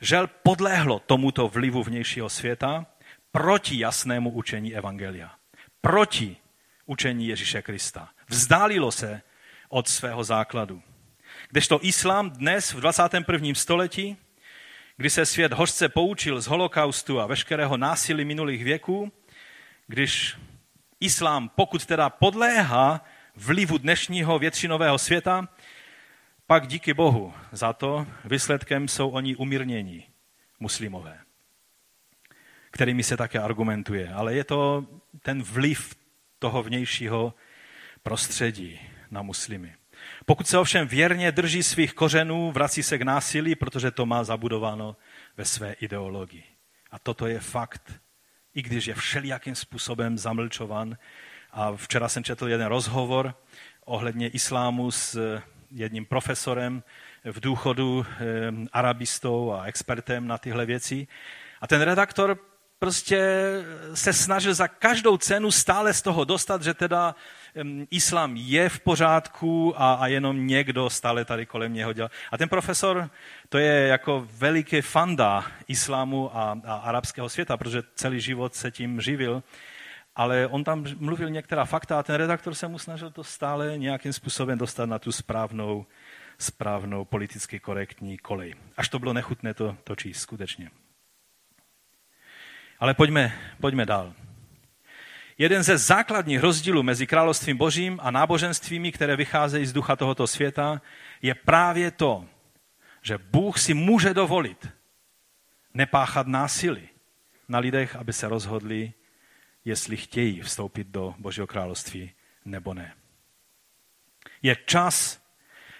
žel podléhlo tomuto vlivu vnějšího světa proti jasnému učení Evangelia. Proti učení Ježíše Krista. Vzdálilo se od svého základu. Kdežto islám dnes v 21. století, kdy se svět hořce poučil z holokaustu a veškerého násilí minulých věků, když islám, pokud teda podléhá vlivu dnešního většinového světa, pak díky Bohu za to výsledkem jsou oni umírnění muslimové, kterými se také argumentuje. Ale je to ten vliv toho vnějšího prostředí na muslimy. Pokud se ovšem věrně drží svých kořenů, vrací se k násilí, protože to má zabudováno ve své ideologii. A toto je fakt, i když je všelijakým způsobem zamlčovan. A včera jsem četl jeden rozhovor ohledně islámu s jedním profesorem v důchodu, eh, arabistou a expertem na tyhle věci. A ten redaktor prostě se snažil za každou cenu stále z toho dostat, že teda islám je v pořádku a, a jenom někdo stále tady kolem něho dělá. A ten profesor, to je jako veliký fanda islámu a, a arabského světa, protože celý život se tím živil. Ale on tam mluvil některá fakta a ten redaktor se mu snažil to stále nějakým způsobem dostat na tu správnou, správnou politicky korektní kolej. Až to bylo nechutné to, to číst, skutečně. Ale pojďme, pojďme dál. Jeden ze základních rozdílů mezi královstvím božím a náboženstvími, které vycházejí z ducha tohoto světa, je právě to, že Bůh si může dovolit nepáchat násilí na lidech, aby se rozhodli, jestli chtějí vstoupit do Božího království nebo ne. Je čas,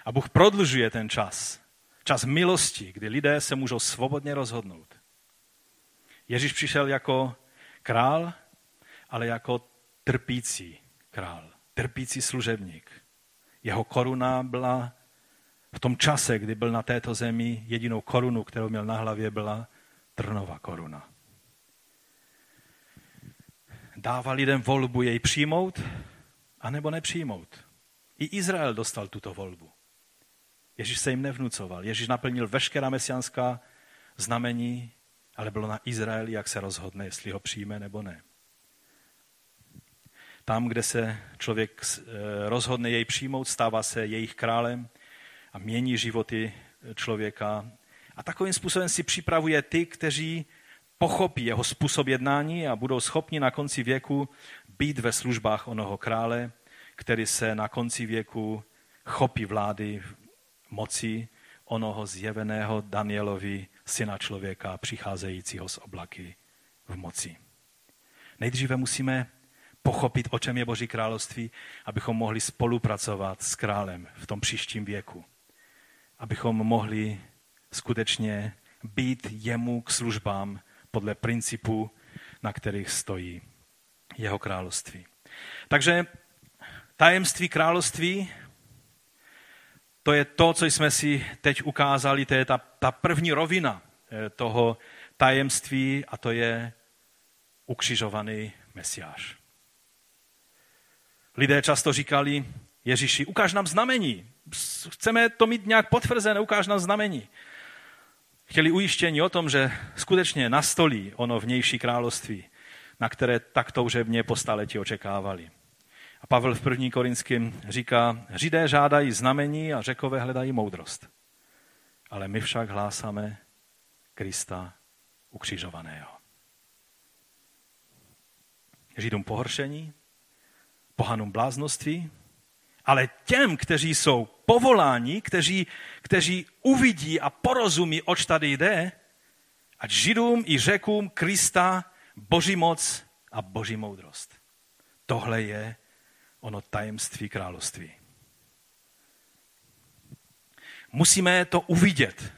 a Bůh prodlužuje ten čas, čas milosti, kdy lidé se můžou svobodně rozhodnout. Ježíš přišel jako král, ale jako trpící král, trpící služebník. Jeho koruna byla v tom čase, kdy byl na této zemi, jedinou korunu, kterou měl na hlavě, byla trnová koruna. Dává lidem volbu jej přijmout, anebo nepřijmout. I Izrael dostal tuto volbu. Ježíš se jim nevnucoval. Ježíš naplnil veškerá mesianská znamení ale bylo na Izraeli, jak se rozhodne, jestli ho přijme nebo ne. Tam, kde se člověk eh, rozhodne jej přijmout, stává se jejich králem a mění životy člověka. A takovým způsobem si připravuje ty, kteří pochopí jeho způsob jednání a budou schopni na konci věku být ve službách onoho krále, který se na konci věku chopí vlády moci onoho zjeveného Danielovi syna člověka přicházejícího z oblaky v moci. Nejdříve musíme pochopit, o čem je Boží království, abychom mohli spolupracovat s králem v tom příštím věku. Abychom mohli skutečně být jemu k službám podle principů, na kterých stojí jeho království. Takže Tajemství království, to je to, co jsme si teď ukázali, to je ta, ta první rovina eh, toho tajemství a to je ukřižovaný mesiáš. Lidé často říkali Ježíši, ukáž nám znamení. Chceme to mít nějak potvrzené, ukáž nám znamení. Chtěli ujištění o tom, že skutečně nastolí ono vnější království, na které tak toužebně po staletí očekávali. A Pavel v první Korinském říká, Židé žádají znamení a řekové hledají moudrost. Ale my však hlásáme Krista ukřižovaného. Židům pohoršení, pohanům bláznoství, ale těm, kteří jsou povoláni, kteří, kteří uvidí a porozumí, oč tady jde, ať židům i řekům Krista boží moc a boží moudrost. Tohle je ono tajemství království. Musíme to uvidět,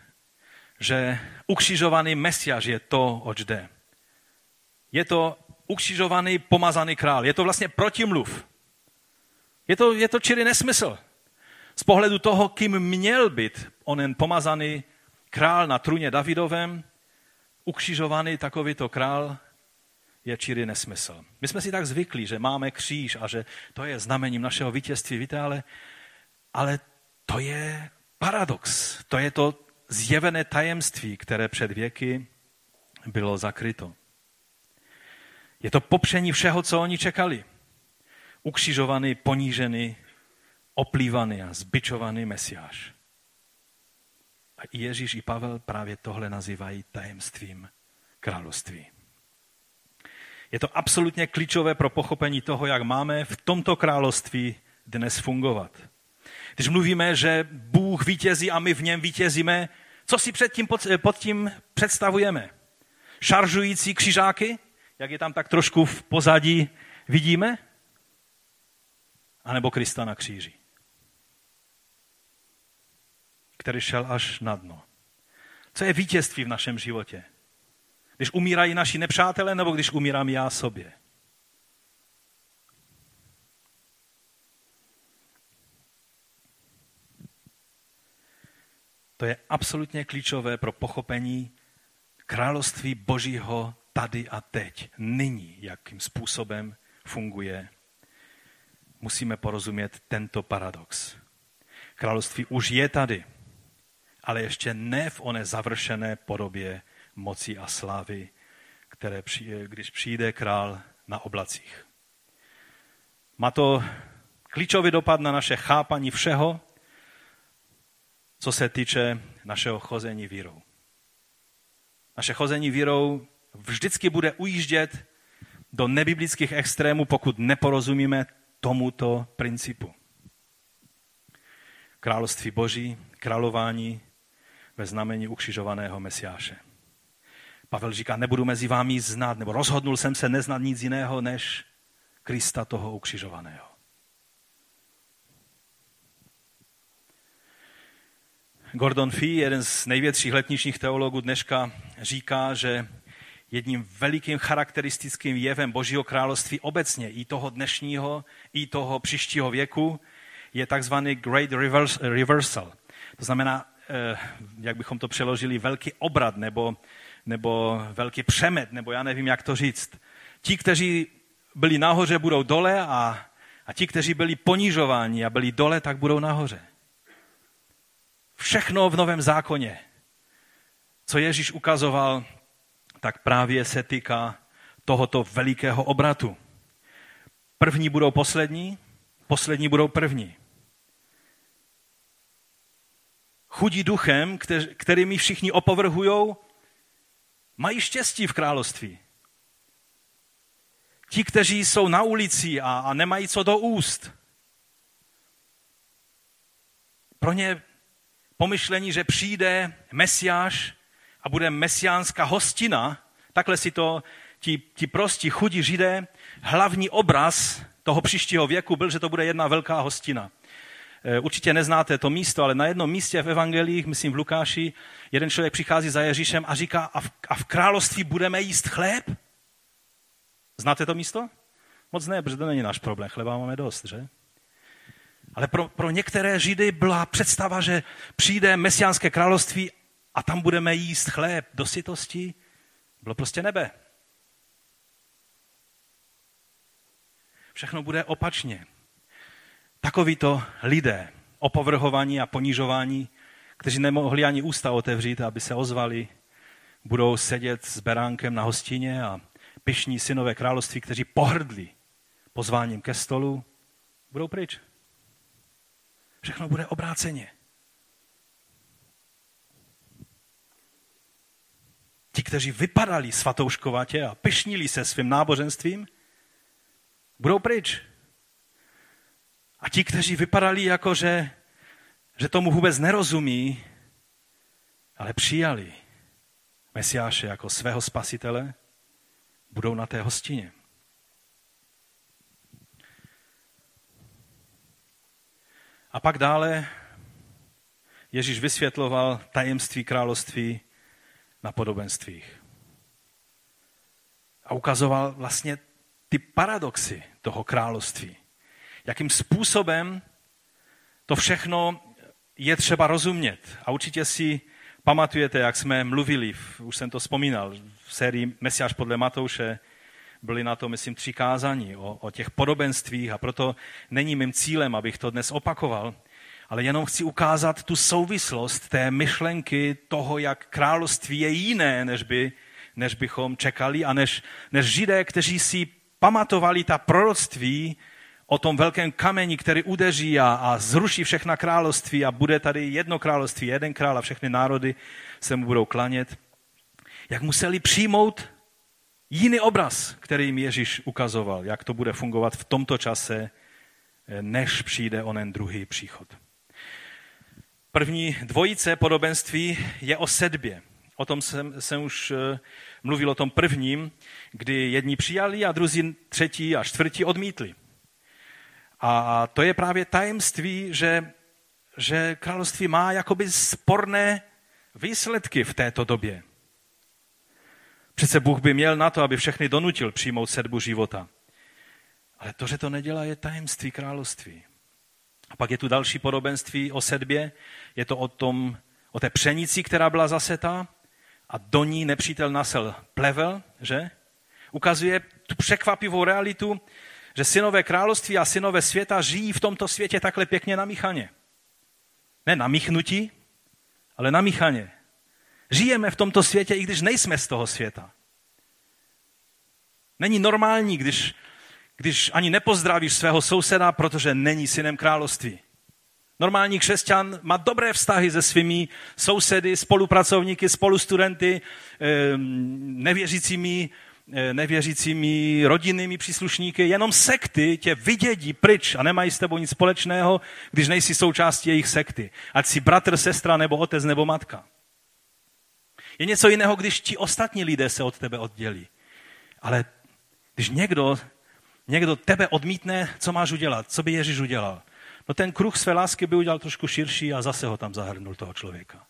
že ukřižovaný mesiaž je to, oč jde. Je to ukřižovaný pomazaný král. Je to vlastně protimluv. Je to, je to čili nesmysl. Z pohledu toho, kým měl být onen pomazaný král na trůně Davidovém, ukřižovaný takovýto král je čiri nesmysl. My jsme si tak zvykli, že máme kříž a že to je znamením našeho vítězství, víte, ale, ale to je paradox. To je to zjevené tajemství, které před věky bylo zakryto. Je to popření všeho, co oni čekali. Ukřižovaný, ponížený, oplývaný a zbičovaný mesiáš. A i Ježíš i Pavel právě tohle nazývají tajemstvím království. Je to absolutně klíčové pro pochopení toho, jak máme v tomto království dnes fungovat. Když mluvíme, že Bůh vítězí a my v něm vítězíme, co si před tím, pod, pod tím představujeme? Šaržující křižáky, jak je tam tak trošku v pozadí vidíme? A nebo Krista na kříži, který šel až na dno. Co je vítězství v našem životě? Když umírají naši nepřátelé, nebo když umírám já sobě? To je absolutně klíčové pro pochopení království Božího tady a teď, nyní, jakým způsobem funguje. Musíme porozumět tento paradox. Království už je tady, ale ještě ne v oné završené podobě moci a slávy, které, když přijde král na oblacích. Má to klíčový dopad na naše chápaní všeho, co se týče našeho chození vírou. Naše chození vírou vždycky bude ujíždět do nebiblických extrémů, pokud neporozumíme tomuto principu. Království Boží, králování ve znamení ukřižovaného Mesiáše. Pavel říká, nebudu mezi vámi znát, nebo rozhodnul jsem se neznat nic jiného, než Krista toho ukřižovaného. Gordon Fee, jeden z největších letničních teologů dneška, říká, že jedním velikým charakteristickým jevem Božího království obecně, i toho dnešního, i toho příštího věku, je takzvaný Great Reversal. To znamená, eh, jak bychom to přeložili, velký obrat nebo nebo velký přemet, nebo já nevím, jak to říct. Ti, kteří byli nahoře, budou dole a, a ti, kteří byli ponižováni a byli dole, tak budou nahoře. Všechno v Novém zákoně, co Ježíš ukazoval, tak právě se týká tohoto velikého obratu. První budou poslední, poslední budou první. Chudí duchem, kterými všichni opovrhují, mají štěstí v království. Ti, kteří jsou na ulici a, a nemají co do úst, pro ně pomyšlení, že přijde Mesiáš a bude mesiánská hostina, takhle si to ti, ti prostí chudí židé, hlavní obraz toho příštího věku byl, že to bude jedna velká hostina. Eh, určitě neznáte to místo, ale na jednom místě v evangelích, myslím v Lukáši, jeden člověk přichází za Ježíšem a říká, a v, a v království budeme jíst chléb? Znáte to místo? Moc ne, protože to není náš problém, chleba máme dost, že? Ale pro, pro některé Židy byla představa, že přijde mesiánské království a tam budeme jíst chléb do sytosti. Bylo prostě nebe. Všechno bude opačně. Takovýto lidé, opovrhovaní a ponižování, kteří nemohli ani ústa otevřít, aby se ozvali, budou sedět s beránkem na hostině a pyšní synové království, kteří pohrdli pozváním ke stolu, budou pryč. Všechno bude obráceně. Ti, kteří vypadali svatouškovatě a pyšnili se svým náboženstvím, budou pryč. A ti, kteří vypadali jako, že, že tomu vůbec nerozumí, ale přijali Mesiáše jako svého spasitele, budou na té hostině. A pak dále Ježíš vysvětloval tajemství království na podobenstvích. A ukazoval vlastně ty paradoxy toho království. Jakým způsobem to všechno je třeba rozumět. A určitě si pamatujete, jak jsme mluvili, už jsem to vzpomínal, v sérii Mesiáš podle Matouše, byly na to, myslím, tři kázání o, o těch podobenstvích a proto není mým cílem, abych to dnes opakoval, ale jenom chci ukázat tu souvislost té myšlenky toho, jak království je jiné, než, by, než bychom čekali a než, než židé, kteří si pamatovali ta proroctví o tom velkém kameni, který udeří a, a zruší všechna království a bude tady jedno království, jeden král a všechny národy se mu budou klanět. Jak museli přijmout jiný obraz, který jim Ježíš ukazoval, jak to bude fungovat v tomto čase, než přijde onen druhý příchod. První dvojice podobenství je o sedbě. O tom jsem, jsem už eh, mluvil o tom prvním, kdy jedni přijali a druzí třetí a čtvrtí odmítli. A to je právě tajemství, že, že království má jakoby sporné výsledky v této době. Přece Bůh by měl na to, aby všechny donutil přijmout sedbu života. Ale to, že to nedělá, je tajemství království. A pak je tu další podobenství o sedbě. Je to o, tom, o té pšenici, která byla zasetá a do ní nepřítel nasel plevel, že? Ukazuje tu překvapivou realitu, že synové království a synové světa žijí v tomto světě takhle pěkně namíchaně. Ne namíchnutí, ale namíchaně. Žijeme v tomto světě, i když nejsme z toho světa. Není normální, když, když ani nepozdravíš svého souseda, protože není synem království. Normální křesťan má dobré vztahy se svými sousedy, spolupracovníky, spolustudenty, ehm, nevěřícími, eh, nevěřícími rodinnými příslušníky. Jenom sekty tě vydědí pryč a nemají s tebou nic společného, když nejsi součástí jejich sekty. Ať si bratr, sestra, nebo otec, nebo matka. Je něco jiného, když ti ostatní lidé se od tebe oddělí. Ale když někdo, někdo tebe odmítne, co máš udělat? Co by Ježíš udělal? No ten kruh své lásky by udělal trošku širší a zase ho tam zahrnul toho člověka.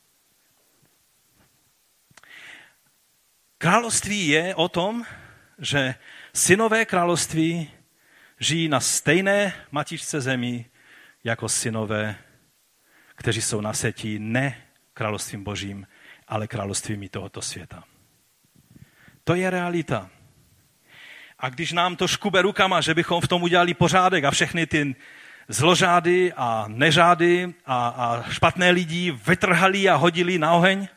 Království je o tom, že synové království žijí na stejné matičce zemi jako synové, kteří jsou na setí ne královstvím božím, ale královstvími tohoto světa. To je realita. A když nám to škube rukama, že bychom v tom udělali pořádek a všechny ty zložády a neřády a, a špatné lidi vytrhali a hodili na oheň,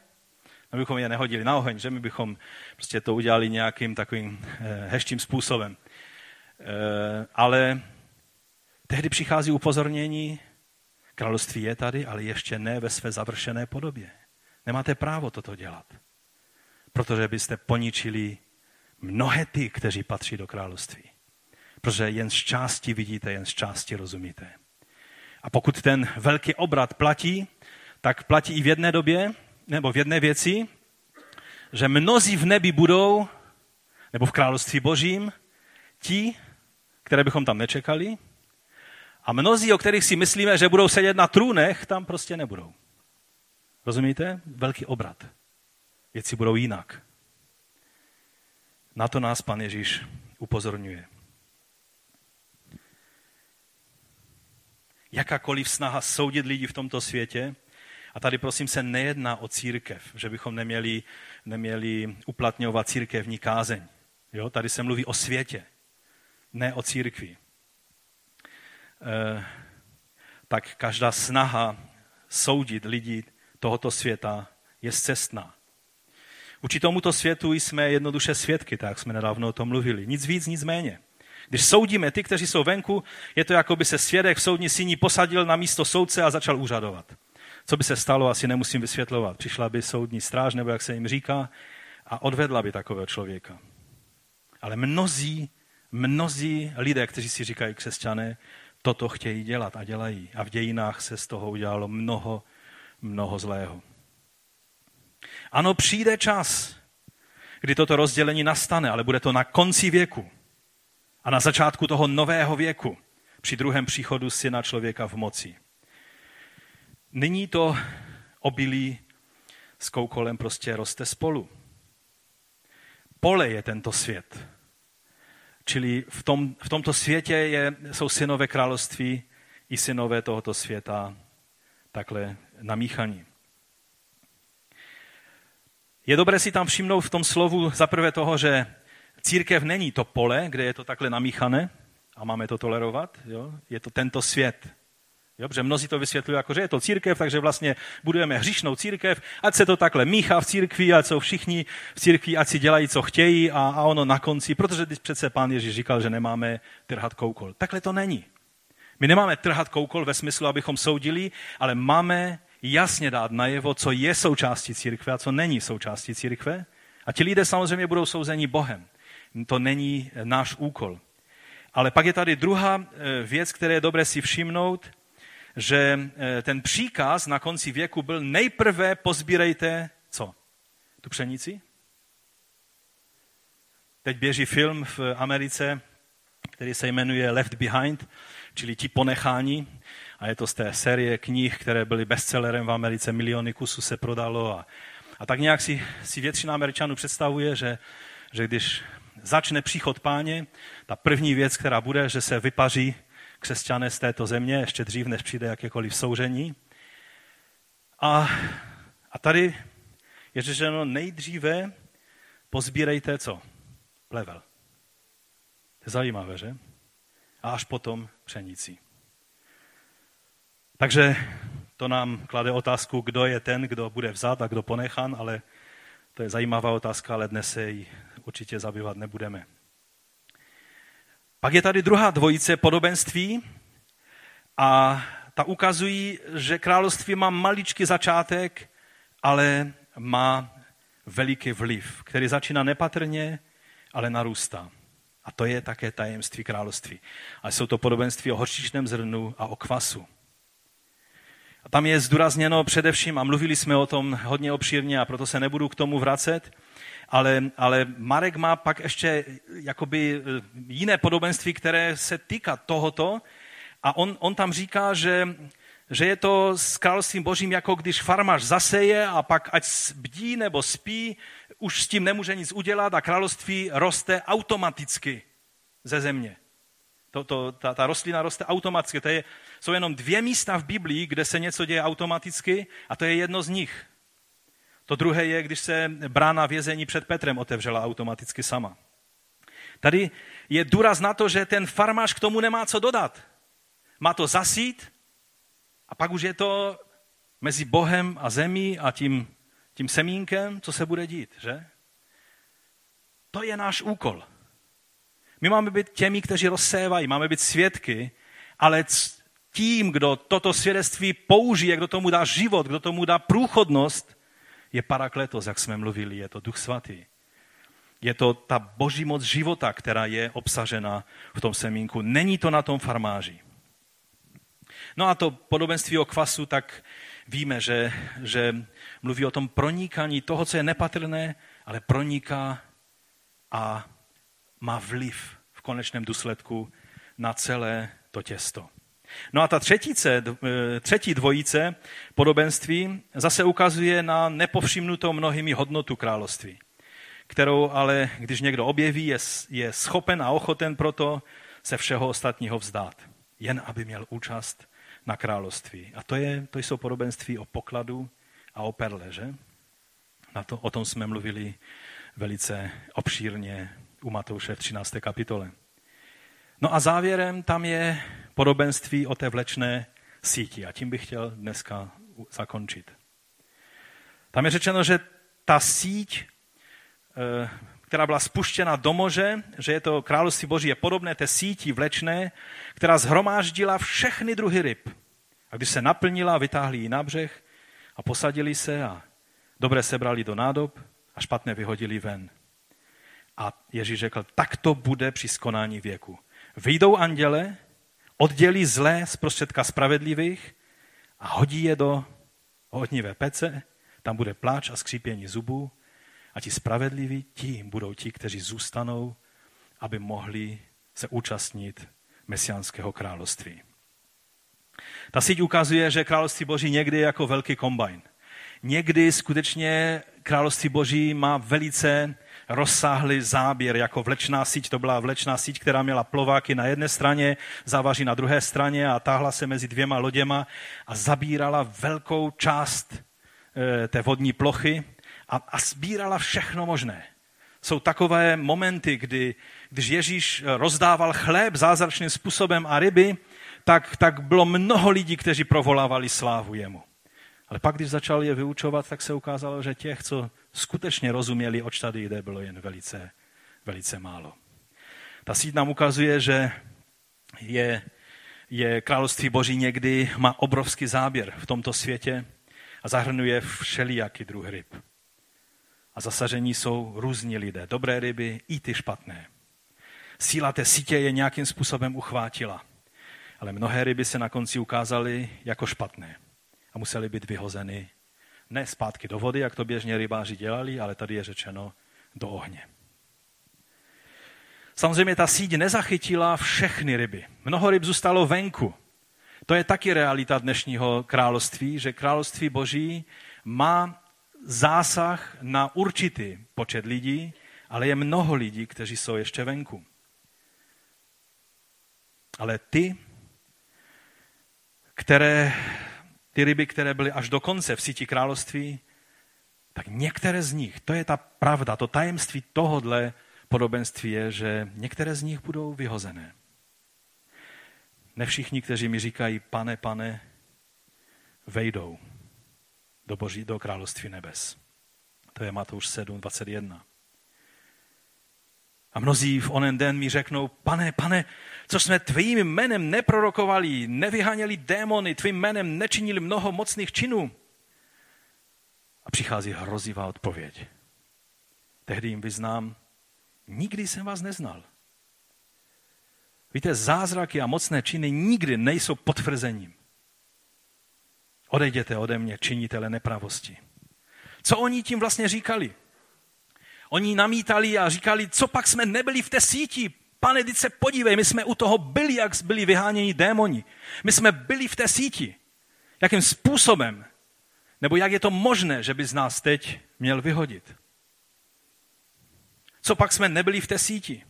my bychom je nehodili na oheň, že my bychom prostě to udělali nějakým takovým eh, heštím způsobem. Eh, ale tehdy přichází upozornění, království je tady, ale ještě ne ve své završené podobě. Nemáte právo toto dělat, protože byste poničili mnohé ty, kteří patří do království. Protože jen z části vidíte, jen z části rozumíte. A pokud ten velký obrat platí, tak platí i v jedné době, nebo v jedné věci, že mnozí v nebi budou, nebo v království božím, ti, které bychom tam nečekali, a mnozí, o kterých si myslíme, že budou sedět na trůnech, tam prostě nebudou. Rozumíte? Velký obrat. Věci budou jinak. Na to nás pan Ježíš upozorňuje. jakákoliv snaha soudit lidi v tomto světě. A tady prosím se nejedná o církev, že bychom neměli, neměli uplatňovat církevní kázeň. Jo? Tady se mluví o světě, ne o církvi. E, tak každá snaha soudit lidi tohoto světa je cestná. Uči tomuto světu jsme jednoduše svědky, tak jsme nedávno o tom mluvili. Nic víc, nic méně. Když soudíme ty, kteří jsou venku, je to jako by se svědek v soudní síni posadil na místo soudce a začal úřadovat. Co by se stalo, asi nemusím vysvětlovat. Přišla by soudní stráž, nebo jak se jim říká, a odvedla by takového člověka. Ale mnozí, mnozí lidé, kteří si říkají křesťané, toto chtějí dělat a dělají. A v dějinách se z toho udělalo mnoho, mnoho zlého. Ano, přijde čas, kdy toto rozdělení nastane, ale bude to na konci věku a na začátku toho nového věku, při druhém příchodu syna člověka v moci. Nyní to obilí s koukolem prostě roste spolu. Pole je tento svět. Čili v, tom, v tomto světě je, jsou synové království i synové tohoto světa takhle namíchaní. Je dobré si tam všimnout v tom slovu zaprvé toho, že církev není to pole, kde je to takhle namíchané a máme to tolerovat. Jo? Je to tento svět. Jo? Protože mnozí to vysvětlují jako, že je to církev, takže vlastně budujeme hříšnou církev, ať se to takhle míchá v církvi, ať jsou všichni v církvi, ať si dělají, co chtějí a, a ono na konci, protože když přece pán Ježíš říkal, že nemáme trhat koukol. Takhle to není. My nemáme trhat koukol ve smyslu, abychom soudili, ale máme jasně dát najevo, co je součástí církve a co není součástí církve. A ti lidé samozřejmě budou souzeni Bohem. To není náš úkol. Ale pak je tady druhá eh, věc, které je dobré si všimnout, že eh, ten příkaz na konci věku byl nejprve pozbírejte co? Tu pšenici? Teď běží film v Americe, který se jmenuje Left Behind, čili ti ponechání. A je to z té série knih, které byly bestsellerem v Americe, miliony kusů se prodalo. A, a tak nějak si, si většina Američanů představuje, že, že když začne příchod páně, ta první věc, která bude, že se vypaří křesťané z této země, ještě dřív, než přijde jakékoliv souření. A, a tady je řečeno nejdříve pozbírejte co? Plevel. To je zajímavé, že? A až potom pšenici. Takže to nám klade otázku, kdo je ten, kdo bude vzat a kdo ponechan, ale to je zajímavá otázka, ale dnes se jí určitě zabývat nebudeme. Pak je tady druhá dvojice podobenství a ta ukazují, že království má maličký začátek, ale má veliký vliv, který začíná nepatrně, ale narůstá. A to je také tajemství království. A jsou to podobenství o horčičném zrnu a o kvasu. Tam je zdůrazněno především, a mluvili jsme o tom hodně obšírně a proto se nebudu k tomu vracet, ale, ale Marek má pak ještě jakoby eh, jiné podobenství, které se týká tohoto a on, on tam říká, že, že je to s královstvím božím, jako když farmář zaseje a pak ať bdí nebo spí, už s tím nemůže nic udělat a království roste automaticky ze země. To, to, ta, ta rostlina roste automaticky. To je, jsou jenom dvě místa v Biblii, kde se něco děje automaticky a to je jedno z nich. To druhé je, když se brána vězení před Petrem otevřela automaticky sama. Tady je důraz na to, že ten farmář k tomu nemá co dodat. Má to zasít a pak už je to mezi Bohem a zemí a tím, tím semínkem, co se bude dít, že? To je náš úkol. My máme být těmi, kteří rozsévají, máme být svědky, ale tím, kdo toto svědectví použije, kdo tomu dá život, kdo tomu dá průchodnost, je parakletos, jak jsme mluvili, je to duch svatý. Je to ta boží moc života, která je obsažena v tom semínku. Není to na tom farmáři. No a to podobenství o kvasu, tak víme, že, že mluví o tom pronikání toho, co je nepatrné, ale proniká a má vliv v konečném důsledku na celé to těsto. No a ta třetice, eh, třetí dvojice podobenství zase ukazuje na nepovšimnutou mnohými hodnotu království, kterou ale, když někdo objeví, je, je schopen a ochoten proto se všeho ostatního vzdát, jen aby měl účast na království. A to, je, to jsou podobenství o pokladu a o perle, že? Na to, o tom jsme mluvili velice obšírně u Matouše v 13. kapitole. No a závěrem tam je podobenství o té vlečné síti. A tím bych chtěl dneska zakončit. Tam je řečeno, že ta síť, eh, která byla spuštěna do moře, že je to království boží, je podobné té síti vlečné, která zhromáždila všechny druhy ryb. A když se naplnila, vytáhli ji na břeh a posadili se a dobré sebrali do nádob a špatné vyhodili ven. A Ježíš řekl, tak to bude při skonání věku. Vyjdou anděle, oddělí zlé z prostředka spravedlivých a hodí je do ohnivé pece, tam bude pláč a skřípění zubů a ti spravedliví, ti budou ti, kteří zůstanou, aby mohli se účastnit mesiánského království. Ta síť ukazuje, že království boží někdy je jako velký kombajn. Někdy skutečně království boží má velice rozsáhlý záběr, jako vlečná síť. To byla vlečná síť, která měla plováky na jedné straně, závaží na druhé straně a táhla se mezi dvěma loděma a zabírala velkou část e, té vodní plochy a, a sbírala všechno možné. Jsou takové momenty, kdy, když Ježíš rozdával chléb zázračným způsobem a ryby, tak, tak bylo mnoho lidí, kteří provolávali slávu jemu. Ale pak, když začal je vyučovat, tak se ukázalo, že těch, co skutečně rozuměli, oč tady jde, bylo jen velice, velice málo. Ta síť nám ukazuje, že je, je království boží někdy má obrovský záběr v tomto světě a zahrnuje všelijaký druh ryb. A zasažení jsou různí lidé, dobré ryby i ty špatné. Síla té sítě je nějakým způsobem uchvátila, ale mnohé ryby se na konci ukázaly jako špatné a musely být vyhozeny ne zpátky do vody, jak to běžně rybáři dělali, ale tady je řečeno do ohně. Samozřejmě ta síť nezachytila všechny ryby. Mnoho ryb zůstalo venku. To je taky realita dnešního království, že království boží má zásah na určitý počet lidí, ale je mnoho lidí, kteří jsou ještě venku. Ale ty, které ty ryby, které byly až do konce v síti království, tak některé z nich, to je ta pravda, to tajemství tohodle podobenství je, že některé z nich budou vyhozené. Ne všichni, kteří mi říkají, pane, pane, vejdou do, boží, do království nebes. To je Matouš 7, 21. A mnozí v onen den mi řeknou, pane, pane, co jsme tvým jménem neprorokovali, nevyháněli démony, tvým jménem nečinili mnoho mocných činů. A přichází hrozivá odpověď. Tehdy jim vyznám, nikdy jsem vás neznal. Víte, zázraky a mocné činy nikdy nejsou potvrzením. Odejděte ode mě, činitele nepravosti. Co oni tím vlastně říkali? Oni namítali a říkali, co pak jsme nebyli v té síti. Pane, teď se podívej, my jsme u toho byli, jak byli vyháněni démoni. My jsme byli v té síti. Jakým způsobem? Nebo jak je to možné, že by z nás teď měl vyhodit? Co pak jsme nebyli v té síti?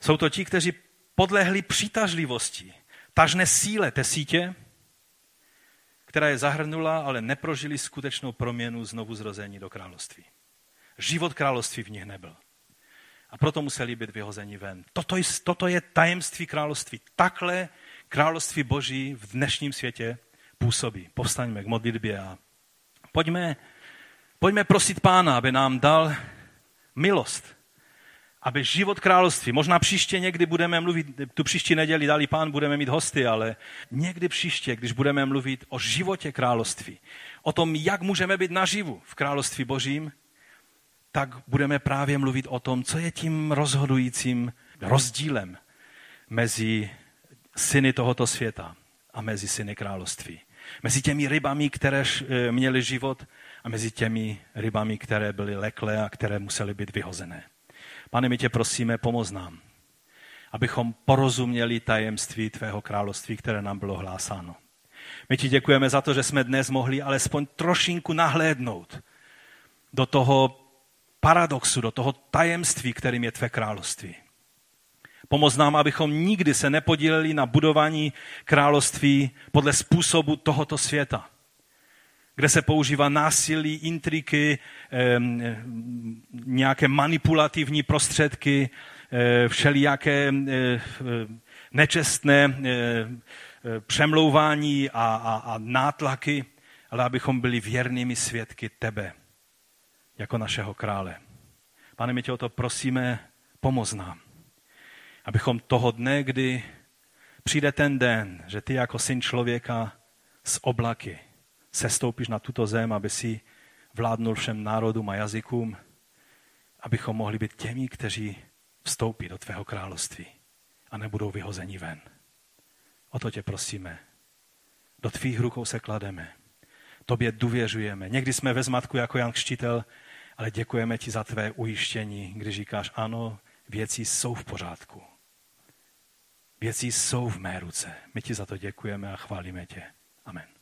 Jsou to ti, kteří podlehli přitažlivosti, tažné síle té sítě, která je zahrnula, ale neprožili skutečnou proměnu znovu zrození do království. Život království v nich nebyl. A proto museli být vyhozeni ven. Toto je, toto je tajemství království. Takhle království boží v dnešním světě působí. Povstaňme k modlitbě a pojďme, pojďme prosit pána, aby nám dal milost, aby život království, možná příště někdy budeme mluvit, tu příští neděli dali pán, budeme mít hosty, ale někdy příště, když budeme mluvit o životě království, o tom, jak můžeme být naživu v království božím, tak budeme právě mluvit o tom, co je tím rozhodujícím rozdílem mezi syny tohoto světa a mezi syny království. Mezi těmi rybami, které eh, měly život a mezi těmi rybami, které byly leklé a které musely být vyhozené. Pane, my tě prosíme, pomoz nám, abychom porozuměli tajemství tvého království, které nám bylo hlásáno. My ti děkujeme za to, že jsme dnes mohli alespoň trošinku nahlédnout do toho paradoxu, do toho tajemství, kterým je tvé království. Pomoz nám, abychom nikdy se nepodíleli na budování království podle způsobu tohoto světa, kde se používá násilí, intriky, nějaké manipulativní prostředky, eh, všelijaké eh, nečestné eh, přemlouvání a, a, a nátlaky, ale abychom byli věrnými svědky tebe, jako našeho krále. Pane, my tě o to prosíme, pomoz nám abychom toho dne, kdy přijde ten den, že ty jako syn člověka z oblaky sestoupíš na tuto zem, aby si vládnul všem národům a jazykům, abychom mohli být těmi, kteří vstoupí do tvého království a nebudou vyhozeni ven. O to tě prosíme. Do tvých rukou se klademe. Tobě důvěřujeme. Někdy jsme ve zmatku jako Jan Křtitel, ale děkujeme ti za tvé ujištění, když říkáš, ano, věci jsou v pořádku. Věci jsou v mé ruce. My ti za to děkujeme a chválíme tě. Amen.